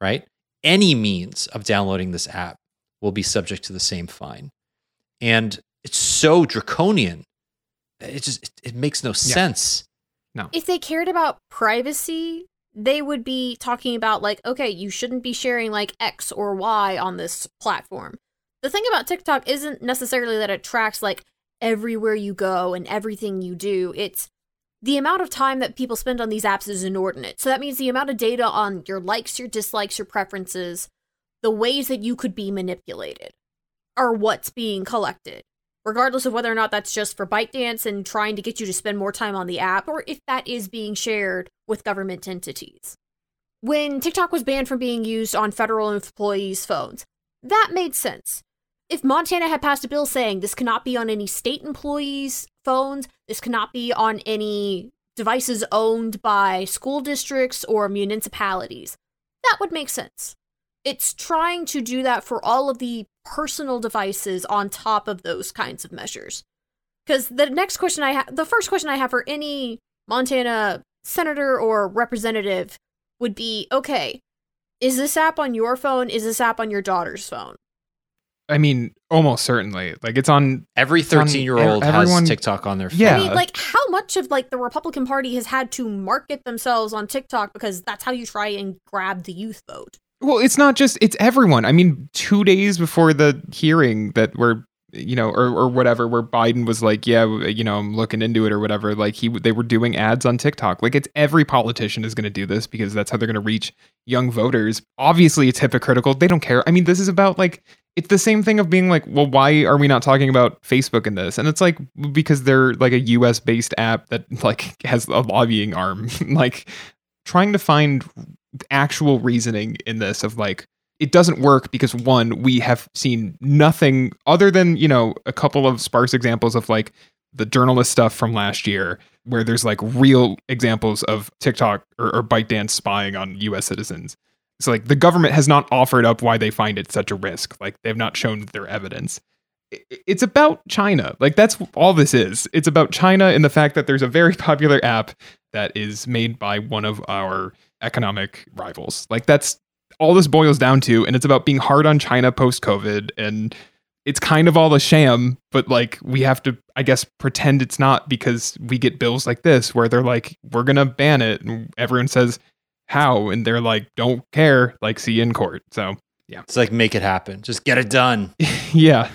right? Any means of downloading this app will be subject to the same fine. And it's so draconian. It just it, makes no sense. No. If they cared about privacy, they would be talking about like, okay, you shouldn't be sharing like X or Y on this platform. The thing about TikTok isn't necessarily that it tracks like everywhere you go and everything you do. It's the amount of time that people spend on these apps is inordinate. So that means the amount of data on your likes, your dislikes, your preferences, the ways that you could be manipulated are what's being collected. Regardless of whether or not that's just for ByteDance and trying to get you to spend more time on the app, or if that is being shared with government entities. When TikTok was banned from being used on federal employees' phones, that made sense. If Montana had passed a bill saying this cannot be on any state employees' phones, this cannot be on any devices owned by school districts or municipalities, that would make sense. It's trying to do that for all of the personal devices on top of those kinds of measures. Because the next question I have, the first question I have for any Montana senator or representative would be okay, is this app on your phone? Is this app on your daughter's phone? I mean, almost certainly. Like it's on every thirteen-year-old has TikTok on their phone. Yeah. I mean, like how much of like the Republican Party has had to market themselves on TikTok because that's how you try and grab the youth vote. Well, it's not just it's everyone. I mean, two days before the hearing that we're you know, or or whatever, where Biden was like, yeah, you know, I'm looking into it or whatever. Like he, they were doing ads on TikTok. Like it's every politician is going to do this because that's how they're going to reach young voters. Obviously, it's hypocritical. They don't care. I mean, this is about like it's the same thing of being like, well, why are we not talking about Facebook in this? And it's like because they're like a US based app that like has a lobbying arm. [laughs] like trying to find actual reasoning in this of like it doesn't work because one, we have seen nothing other than, you know, a couple of sparse examples of like the journalist stuff from last year where there's like real examples of TikTok or, or ByteDance spying on US citizens. So like the government has not offered up why they find it such a risk. Like they've not shown their evidence. It's about China. Like that's all this is. It's about China and the fact that there's a very [laughs] popular app that is made by one of our economic rivals. Like that's all this boils down to and it's about being hard on China post COVID and it's kind of all a sham, but like we have to, I guess, pretend it's not because we get bills like this where they're like, we're going to ban it. And everyone says, how? And they're like, don't care, like, see you in court. So, yeah. It's like, make it happen. Just get it done. [laughs] yeah.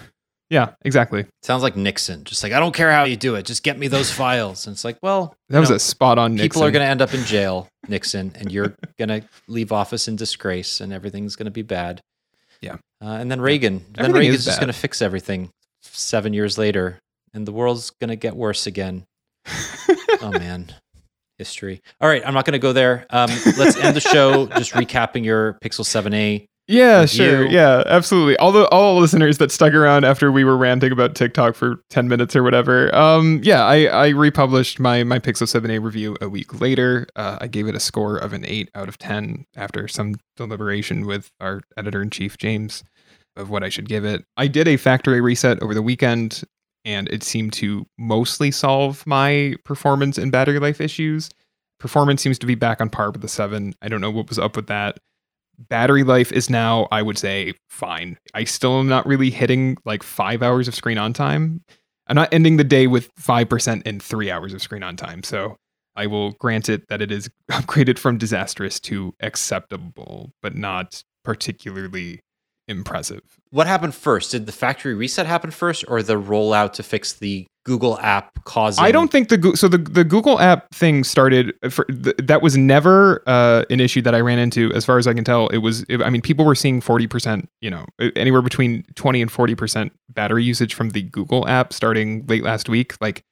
Yeah, exactly. Sounds like Nixon. Just like, I don't care how you do it. Just get me those files. And it's like, well, that was know, a spot on Nixon. People are going to end up in jail, Nixon, and you're [laughs] going to leave office in disgrace and everything's going to be bad. Yeah. Uh, and then Reagan. Everything then Reagan's just going to fix everything seven years later, and the world's going to get worse again. [laughs] oh, man. History. All right. I'm not going to go there. Um, let's end the show just recapping your Pixel 7a yeah, sure. Yeah, absolutely. All the all listeners that stuck around after we were ranting about TikTok for 10 minutes or whatever. Um yeah, I I republished my my Pixel 7a review a week later. Uh, I gave it a score of an 8 out of 10 after some deliberation with our editor in chief James of what I should give it. I did a factory reset over the weekend and it seemed to mostly solve my performance and battery life issues. Performance seems to be back on par with the 7. I don't know what was up with that battery life is now, I would say, fine. I still am not really hitting like five hours of screen on time. I'm not ending the day with 5% and three hours of screen on time. So I will grant it that it is [laughs] upgraded from disastrous to acceptable, but not particularly impressive. What happened first? Did the factory reset happen first or the rollout to fix the Google app causing. I don't think the so the the Google app thing started. For, that was never uh, an issue that I ran into, as far as I can tell. It was. I mean, people were seeing forty percent. You know, anywhere between twenty and forty percent battery usage from the Google app starting late last week. Like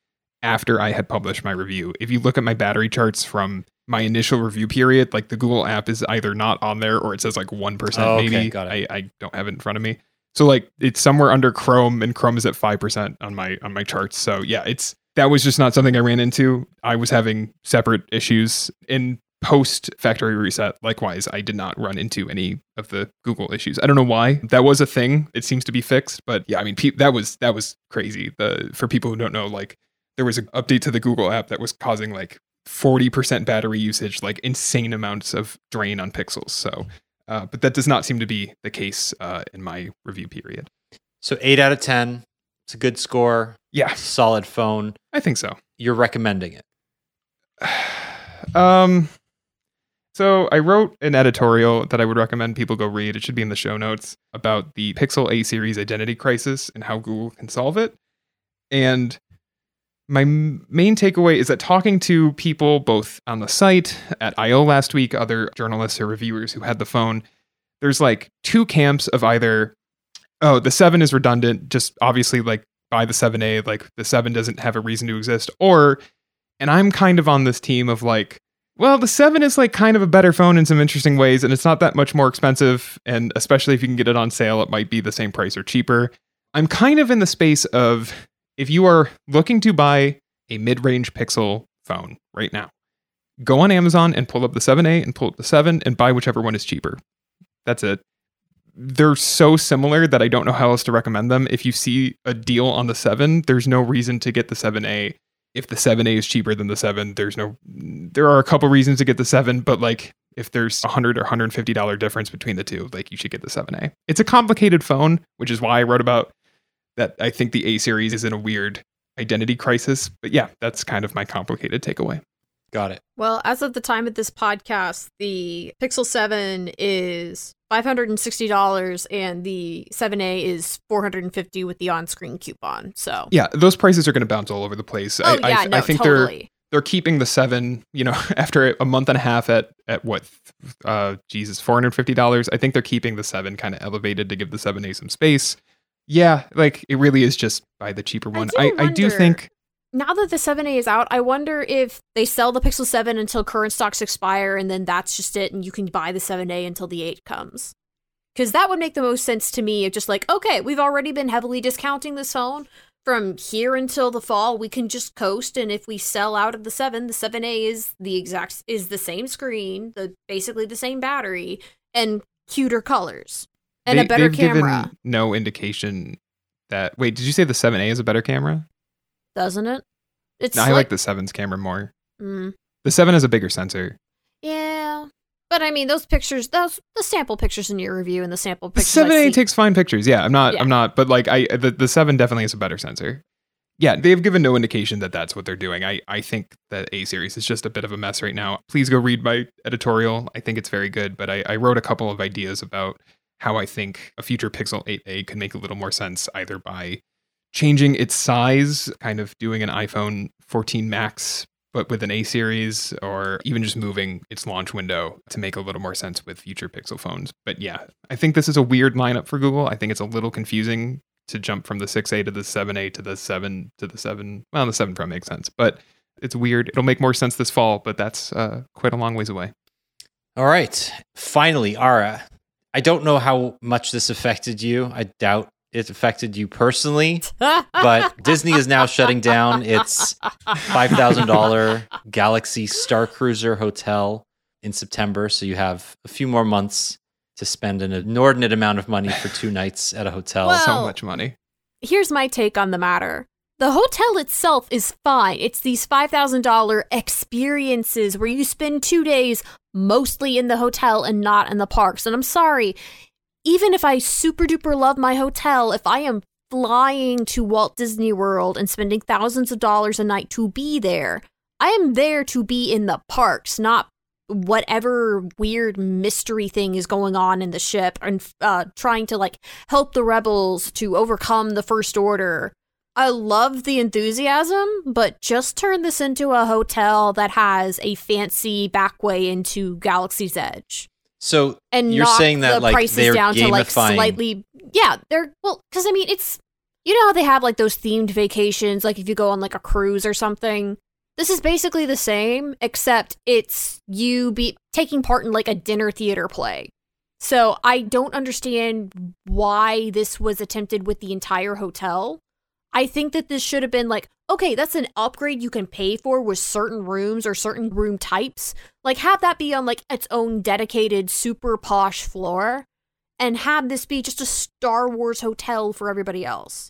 after I had published my review. If you look at my battery charts from my initial review period, like the Google app is either not on there or it says like one oh, okay, maybe. It. I, I don't have it in front of me. So like it's somewhere under Chrome and Chrome is at 5% on my on my charts. So yeah, it's that was just not something I ran into. I was having separate issues in post factory reset. Likewise, I did not run into any of the Google issues. I don't know why. That was a thing. It seems to be fixed, but yeah, I mean pe- that was that was crazy. The for people who don't know like there was an update to the Google app that was causing like 40% battery usage, like insane amounts of drain on pixels. So uh, but that does not seem to be the case uh, in my review period. So eight out of ten. It's a good score. Yeah, Solid phone. I think so. You're recommending it. [sighs] um, so I wrote an editorial that I would recommend people go read. It should be in the show notes about the Pixel A series identity crisis and how Google can solve it. And my main takeaway is that talking to people both on the site at I/O last week, other journalists or reviewers who had the phone, there's like two camps of either, oh, the seven is redundant, just obviously like buy the 7A, like the seven doesn't have a reason to exist, or, and I'm kind of on this team of like, well, the 7 is like kind of a better phone in some interesting ways, and it's not that much more expensive. And especially if you can get it on sale, it might be the same price or cheaper. I'm kind of in the space of if you are looking to buy a mid range Pixel phone right now, go on Amazon and pull up the 7A and pull up the 7 and buy whichever one is cheaper. That's it. They're so similar that I don't know how else to recommend them. If you see a deal on the 7, there's no reason to get the 7A. If the 7A is cheaper than the 7, there's no there are a couple reasons to get the 7, but like if there's a 100 or 150 dollar difference between the two, like you should get the 7A. It's a complicated phone, which is why I wrote about that I think the A series is in a weird identity crisis. But yeah, that's kind of my complicated takeaway. Got it. Well, as of the time of this podcast, the Pixel 7 is $560 and the 7A is 450 with the on-screen coupon. So Yeah, those prices are going to bounce all over the place. Oh, I, yeah, I, no, I think they're totally. they're keeping the seven. You know, [laughs] after a month and a half at at what, uh, Jesus, four hundred fifty dollars. I think they're keeping the seven kind of elevated to give the seven A some space. Yeah, like it really is just buy the cheaper I one. do I, I do think now that the 7A is out, I wonder if they sell the Pixel 7 until current stocks expire and then that's just it and you can buy the 7A until the 8 comes. Because that would make the most sense to me of just like, okay, we've already been heavily discounting this phone. From here until the fall, we can just coast, and if we sell out of the 7, the 7A is the exact is the same screen, the basically the same battery, and cuter colors. And they, a better they've camera, given no indication that. Wait, did you say the seven A is a better camera? doesn't it? It's No, I like the seven's camera more. Mm. The seven has a bigger sensor. Yeah. But I mean, those pictures, those the sample pictures in your review and the sample pictures. Seven A takes fine pictures. Yeah, I'm not. Yeah. I'm not. But like, I the, the seven definitely has a better sensor. Yeah, they've given no indication that that's what they're doing. I I think that A series is just a bit of a mess right now. Please go read my editorial. I think it's very good. But I, I wrote a couple of ideas about how I think a future Pixel 8a could make a little more sense, either by changing its size, kind of doing an iPhone 14 Max but with an A series, or even just moving its launch window to make a little more sense with future Pixel phones. But yeah, I think this is a weird lineup for Google. I think it's a little confusing to jump from the 6A to the 7A to the 7 to the 7. Well, the 7 Pro makes sense, but it's weird. It'll make more sense this fall, but that's uh, quite a long ways away. All right. Finally, Ara. I don't know how much this affected you. I doubt it affected you personally, but [laughs] Disney is now shutting down its $5,000 Galaxy Star Cruiser hotel in September. So you have a few more months to spend an inordinate amount of money for two nights at a hotel. Well- so much money. Here's my take on the matter. The hotel itself is fine. It's these $5,000 experiences where you spend two days mostly in the hotel and not in the parks. And I'm sorry, even if I super duper love my hotel, if I am flying to Walt Disney World and spending thousands of dollars a night to be there, I am there to be in the parks, not whatever weird mystery thing is going on in the ship and uh, trying to like help the rebels to overcome the first order. I love the enthusiasm, but just turn this into a hotel that has a fancy back way into Galaxy's Edge. So And You're saying that, the like, prices they're down to like gamifying- slightly yeah, they're well cuz I mean it's you know how they have like those themed vacations like if you go on like a cruise or something. This is basically the same except it's you be taking part in like a dinner theater play. So I don't understand why this was attempted with the entire hotel. I think that this should have been like, okay, that's an upgrade you can pay for with certain rooms or certain room types. Like, have that be on like its own dedicated super posh floor and have this be just a Star Wars hotel for everybody else.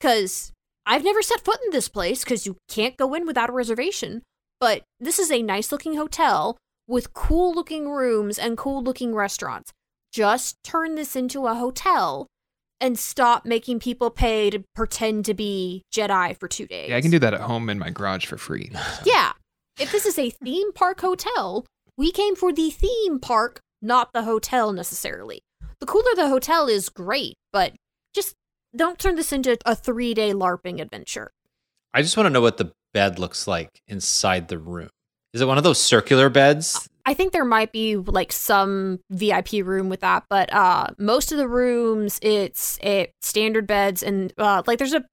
Because I've never set foot in this place because you can't go in without a reservation. But this is a nice looking hotel with cool looking rooms and cool looking restaurants. Just turn this into a hotel and stop making people pay to pretend to be Jedi for two days. Yeah, I can do that at home in my garage for free. so. Yeah. If this is a theme park hotel, we came for the theme park, not the hotel necessarily. The cooler the hotel is great, but just don't turn this into a three day LARPing adventure. I just want to know what the bed looks like inside the room. Is it one of those circular beds? I think there might be like some VIP room with that, but uh most of the rooms it's it standard beds and uh like there's a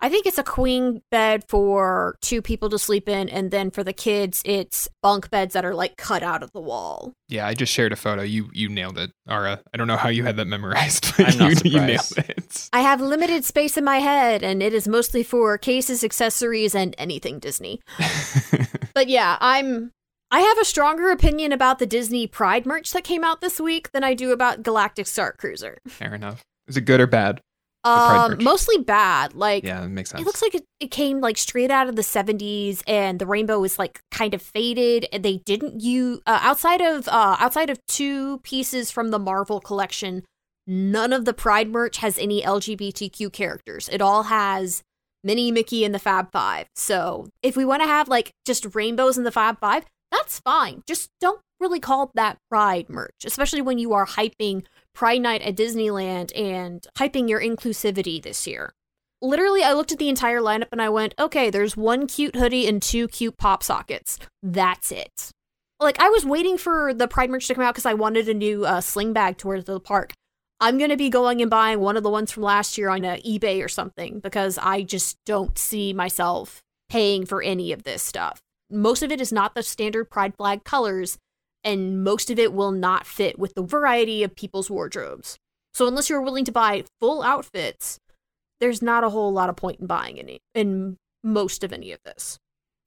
I think it's a queen bed for two people to sleep in and then for the kids it's bunk beds that are like cut out of the wall. Yeah, I just shared a photo. You you nailed it, Ara. I don't know how you had that memorized, [laughs] but I'm not you, you nailed it. I have limited space in my head and it is mostly for cases, accessories and anything Disney. [laughs] But yeah, I'm I have a stronger opinion about the Disney Pride merch that came out this week than I do about Galactic Star Cruiser. Fair enough. Is it good or bad? Um, mostly bad. Like Yeah, it makes sense. it looks like it, it came like straight out of the 70s and the rainbow is like kind of faded and they didn't use uh, outside of uh outside of two pieces from the Marvel collection none of the Pride merch has any LGBTQ characters. It all has Minnie, Mickey, and the Fab Five. So if we want to have like just rainbows in the Fab Five, that's fine. Just don't really call that Pride merch, especially when you are hyping Pride Night at Disneyland and hyping your inclusivity this year. Literally, I looked at the entire lineup and I went, okay, there's one cute hoodie and two cute pop sockets. That's it. Like, I was waiting for the Pride merch to come out because I wanted a new uh, sling bag towards the park. I'm going to be going and buying one of the ones from last year on uh, eBay or something because I just don't see myself paying for any of this stuff. Most of it is not the standard Pride flag colors, and most of it will not fit with the variety of people's wardrobes. So unless you're willing to buy full outfits, there's not a whole lot of point in buying any in most of any of this.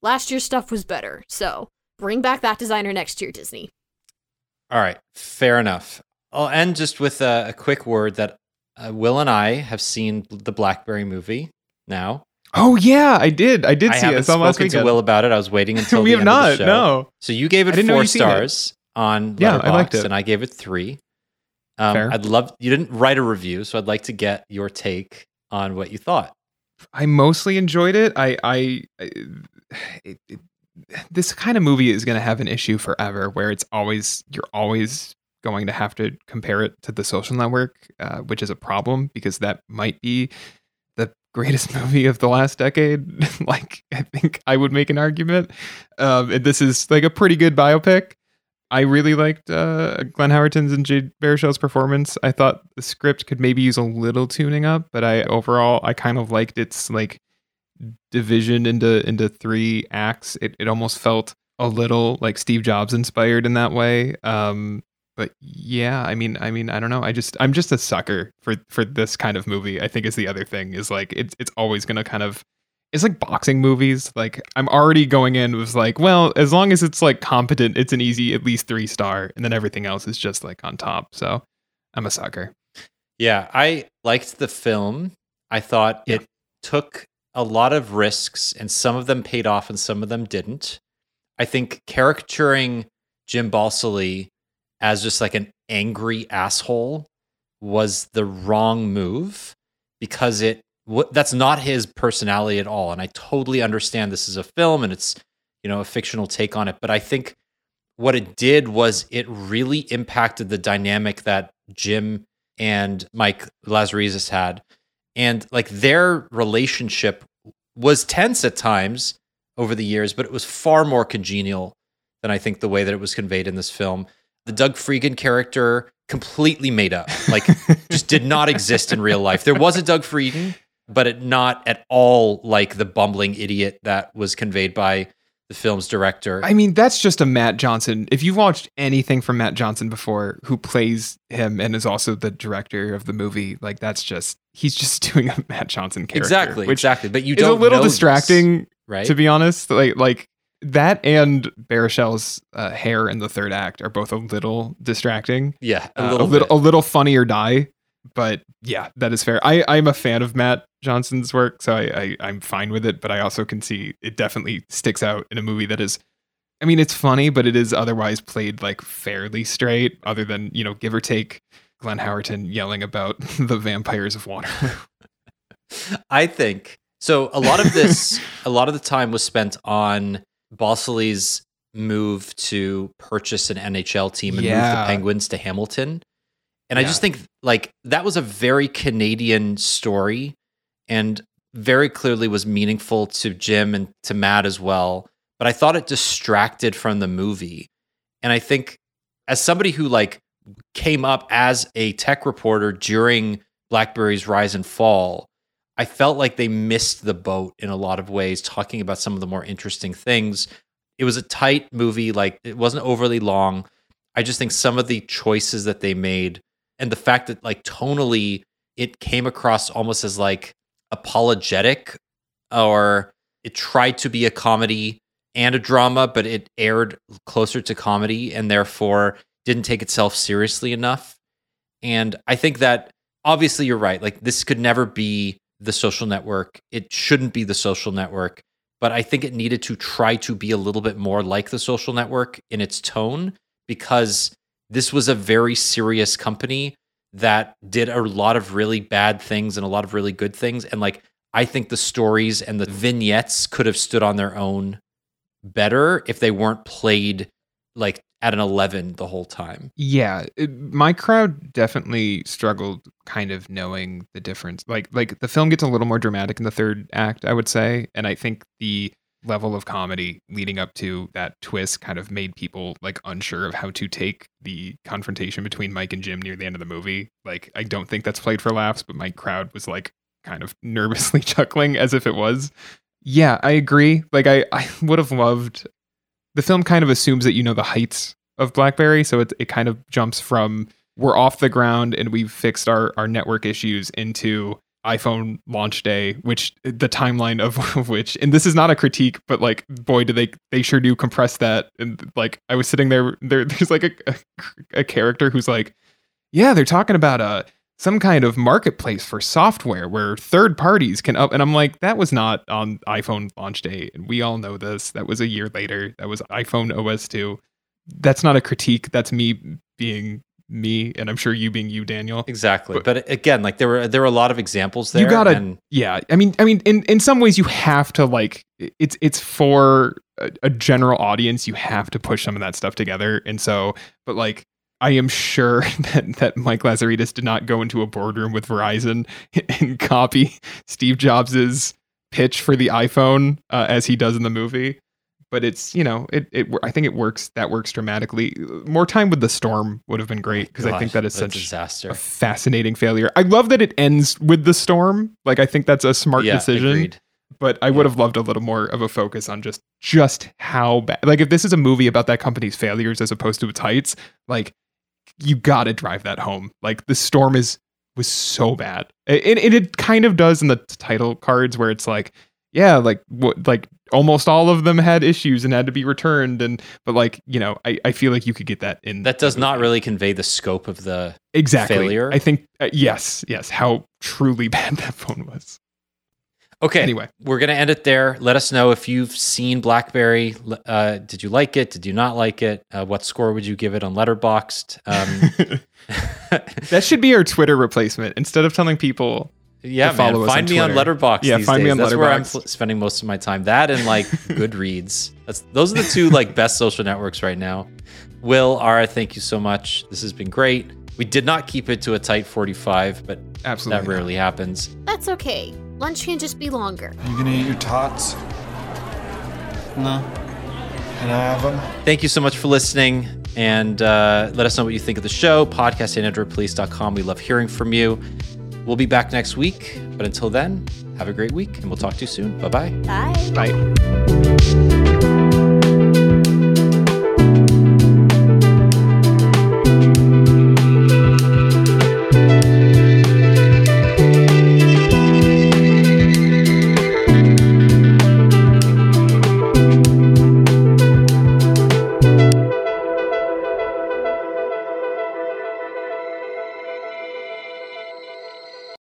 Last year's stuff was better, so bring back that designer next year, Disney. All right, fair enough. I'll end just with a, a quick word that uh, Will and I have seen the Blackberry movie now. Oh yeah, I did. I did I see it. I saw last spoken to. Will about it. I was waiting [laughs] until we the have end of the not. No. So you gave it four you'd it. stars on Yeah, I liked it. and I gave it three. Um, Fair. I'd love you didn't write a review, so I'd like to get your take on what you thought. I mostly enjoyed it. I, I, I it, it, this kind of movie is going to have an issue forever, where it's always you're always going to have to compare it to the Social Network, uh, which is a problem because that might be greatest [laughs] movie of the last decade. [laughs] like I think I would make an argument. Um, and this is like a pretty good biopic. I really liked uh, Glenn Howerton's and Jay Baruchel's performance. I thought the script could maybe use a little tuning up, but I overall I kind of liked its like division into into three acts. It it almost felt a little like Steve Jobs inspired in that way. Um, but yeah, I mean, I mean, I don't know. I just I'm just a sucker for for this kind of movie. I think is the other thing is like it's it's always gonna kind of it's like boxing movies. Like I'm already going in with like, well, as long as it's like competent, it's an easy at least three star, and then everything else is just like on top. So I'm a sucker. Yeah, I liked the film. I thought Yeah. it took a lot of risks, and some of them paid off, and some of them didn't. I think caricaturing Jim Balsillie as just like an angry asshole was the wrong move because it that's not his personality at all. And I totally understand this is a film and it's you know a fictional take on it, but I think what it did was it really impacted the dynamic that Jim and Mike Lazaridis had. And like their relationship was tense at times over the years, but it was far more congenial than I think the way that it was conveyed in this film. The Doug Fregin character completely made up, like [laughs] just did not exist in real life. There was a Doug Fregin, but it not at all like the bumbling idiot that was conveyed by the film's director. I mean, that's just a Matt Johnson. If you've watched anything from Matt Johnson before, who plays him and is also the director of the movie, like that's just he's just [laughs] doing a Matt Johnson character. exactly, exactly. But you is a don't little know this, distracting right? to be honest. Like like that and Baruchel's uh, hair in the third act are both a little distracting. yeah, a Uh, little, a little, a little funny or die. But yeah, that is fair. I, I'm a fan of Matt Johnson's work, so I, I, I'm fine with it. But I also can see it definitely sticks out in a movie that is, I mean, it's funny, but it is otherwise played like fairly straight, other than, you know, give or take Glenn Howerton yelling about [laughs] the vampires of water. [laughs] I think so. A lot of this, [laughs] a lot of the time was spent on Balsillie's move to purchase an NHL team and move the Penguins to Hamilton. And I just think like that was a very Canadian story and very clearly was meaningful to Jim and to Matt as well. But I thought it distracted from the movie. And I think as somebody who like came up as a tech reporter during BlackBerry's rise and fall, I felt like they missed the boat in a lot of ways, talking about some of the more interesting things. It was a tight movie, like it wasn't overly long. I just think some of the choices that they made and the fact that like tonally it came across almost as like apologetic or it tried to be a comedy and a drama, but it aired closer to comedy and therefore didn't take itself seriously enough. And I think that obviously you're right. Like this could never be the social network. It shouldn't be the social network. But I think it needed to try to be a little bit more like the social network in its tone because this was a very serious company that did a lot of really bad things and a lot of really good things. And like, I think the stories and the vignettes could have stood on their own better if they weren't played like at an 11 the whole time. Yeah, it, my crowd definitely struggled kind of knowing the difference. Like like the film gets a little more dramatic in the third act, I would say, and I think the level of comedy leading up to that twist kind of made people like unsure of how to take the confrontation between Mike and Jim near the end of the movie. Like I don't think that's played for laughs, but my crowd was like kind of [laughs] nervously [laughs] chuckling as if it was. Yeah, I agree. Like I I would have loved the film kind of assumes that you know the heights of BlackBerry, so it it kind of jumps from we're off the ground and we've fixed our our network issues into iPhone launch day, which the timeline of, [laughs] of which, and this is not a critique, but like, boy, do they they sure do compress that. And like, I was sitting there, there [laughs] there's like a, a a character who's like, yeah, they're talking about a some kind of marketplace for software where third parties can up and I'm like that was not on iPhone launch day and we all know this. That was a year later. That was iPhone OS 2 that's not a critique. That's me being me and I'm sure you being you Daniel. Exactly. But- But, again, like there were there were a lot of examples there. You gotta- and yeah. I mean I mean in in some ways you have to like it's it's for a, a general audience. You have to push some of that stuff together. And so but like I am sure [laughs] that, that Mike Lazaridis did not go into a boardroom with Verizon [laughs] and copy Steve Jobs's pitch for the iPhone uh, as he does in the movie. But it's you know it it I think it works that works dramatically. More time with the storm would have been great because I think that is such a disaster. a fascinating failure. I love that it ends with the storm. Like I think that's a smart yeah, decision agreed. but I would have loved a little more of a focus on just just how bad. Like if this is a movie about that company's failures as opposed to its heights, like you got to drive that home. Like the storm is was so bad, and, and it kind of does in the title cards where it's like, yeah, like what, like almost all of them had issues and had to be returned, and but like you know, I I feel like you could get that in That does not really convey the scope of the exactly failure. I think uh, yes, yes, how truly [laughs] bad that phone was. Okay. Anyway. we're gonna end it there. Let us know if you've seen BlackBerry. Uh, did you like it? Did you not like it? Uh, what score would you give it on Letterboxd? Um, [laughs] That should be our Twitter replacement. Instead of telling people, yeah, To follow man. us Find on me on Twitter. Letterboxd. Yeah, these find me days. on That's where I'm Letterboxd. pl- spending most of my time. That and like [laughs] Goodreads. That's those are the two like best social networks right now. Will, Ara, thank you so much. This has been great. We did not keep it to a tight 45, but absolutely, that rarely happens. That's okay. Lunch can just be longer. Are you gonna eat your tots? No. Can I have them? Thank you so much for listening. And uh, let us know what you think of the show. Podcast at androidpolice.com. We love hearing from you. We'll be back next week. But until then, have a great week and we'll talk to you soon. Bye bye. Bye. Bye.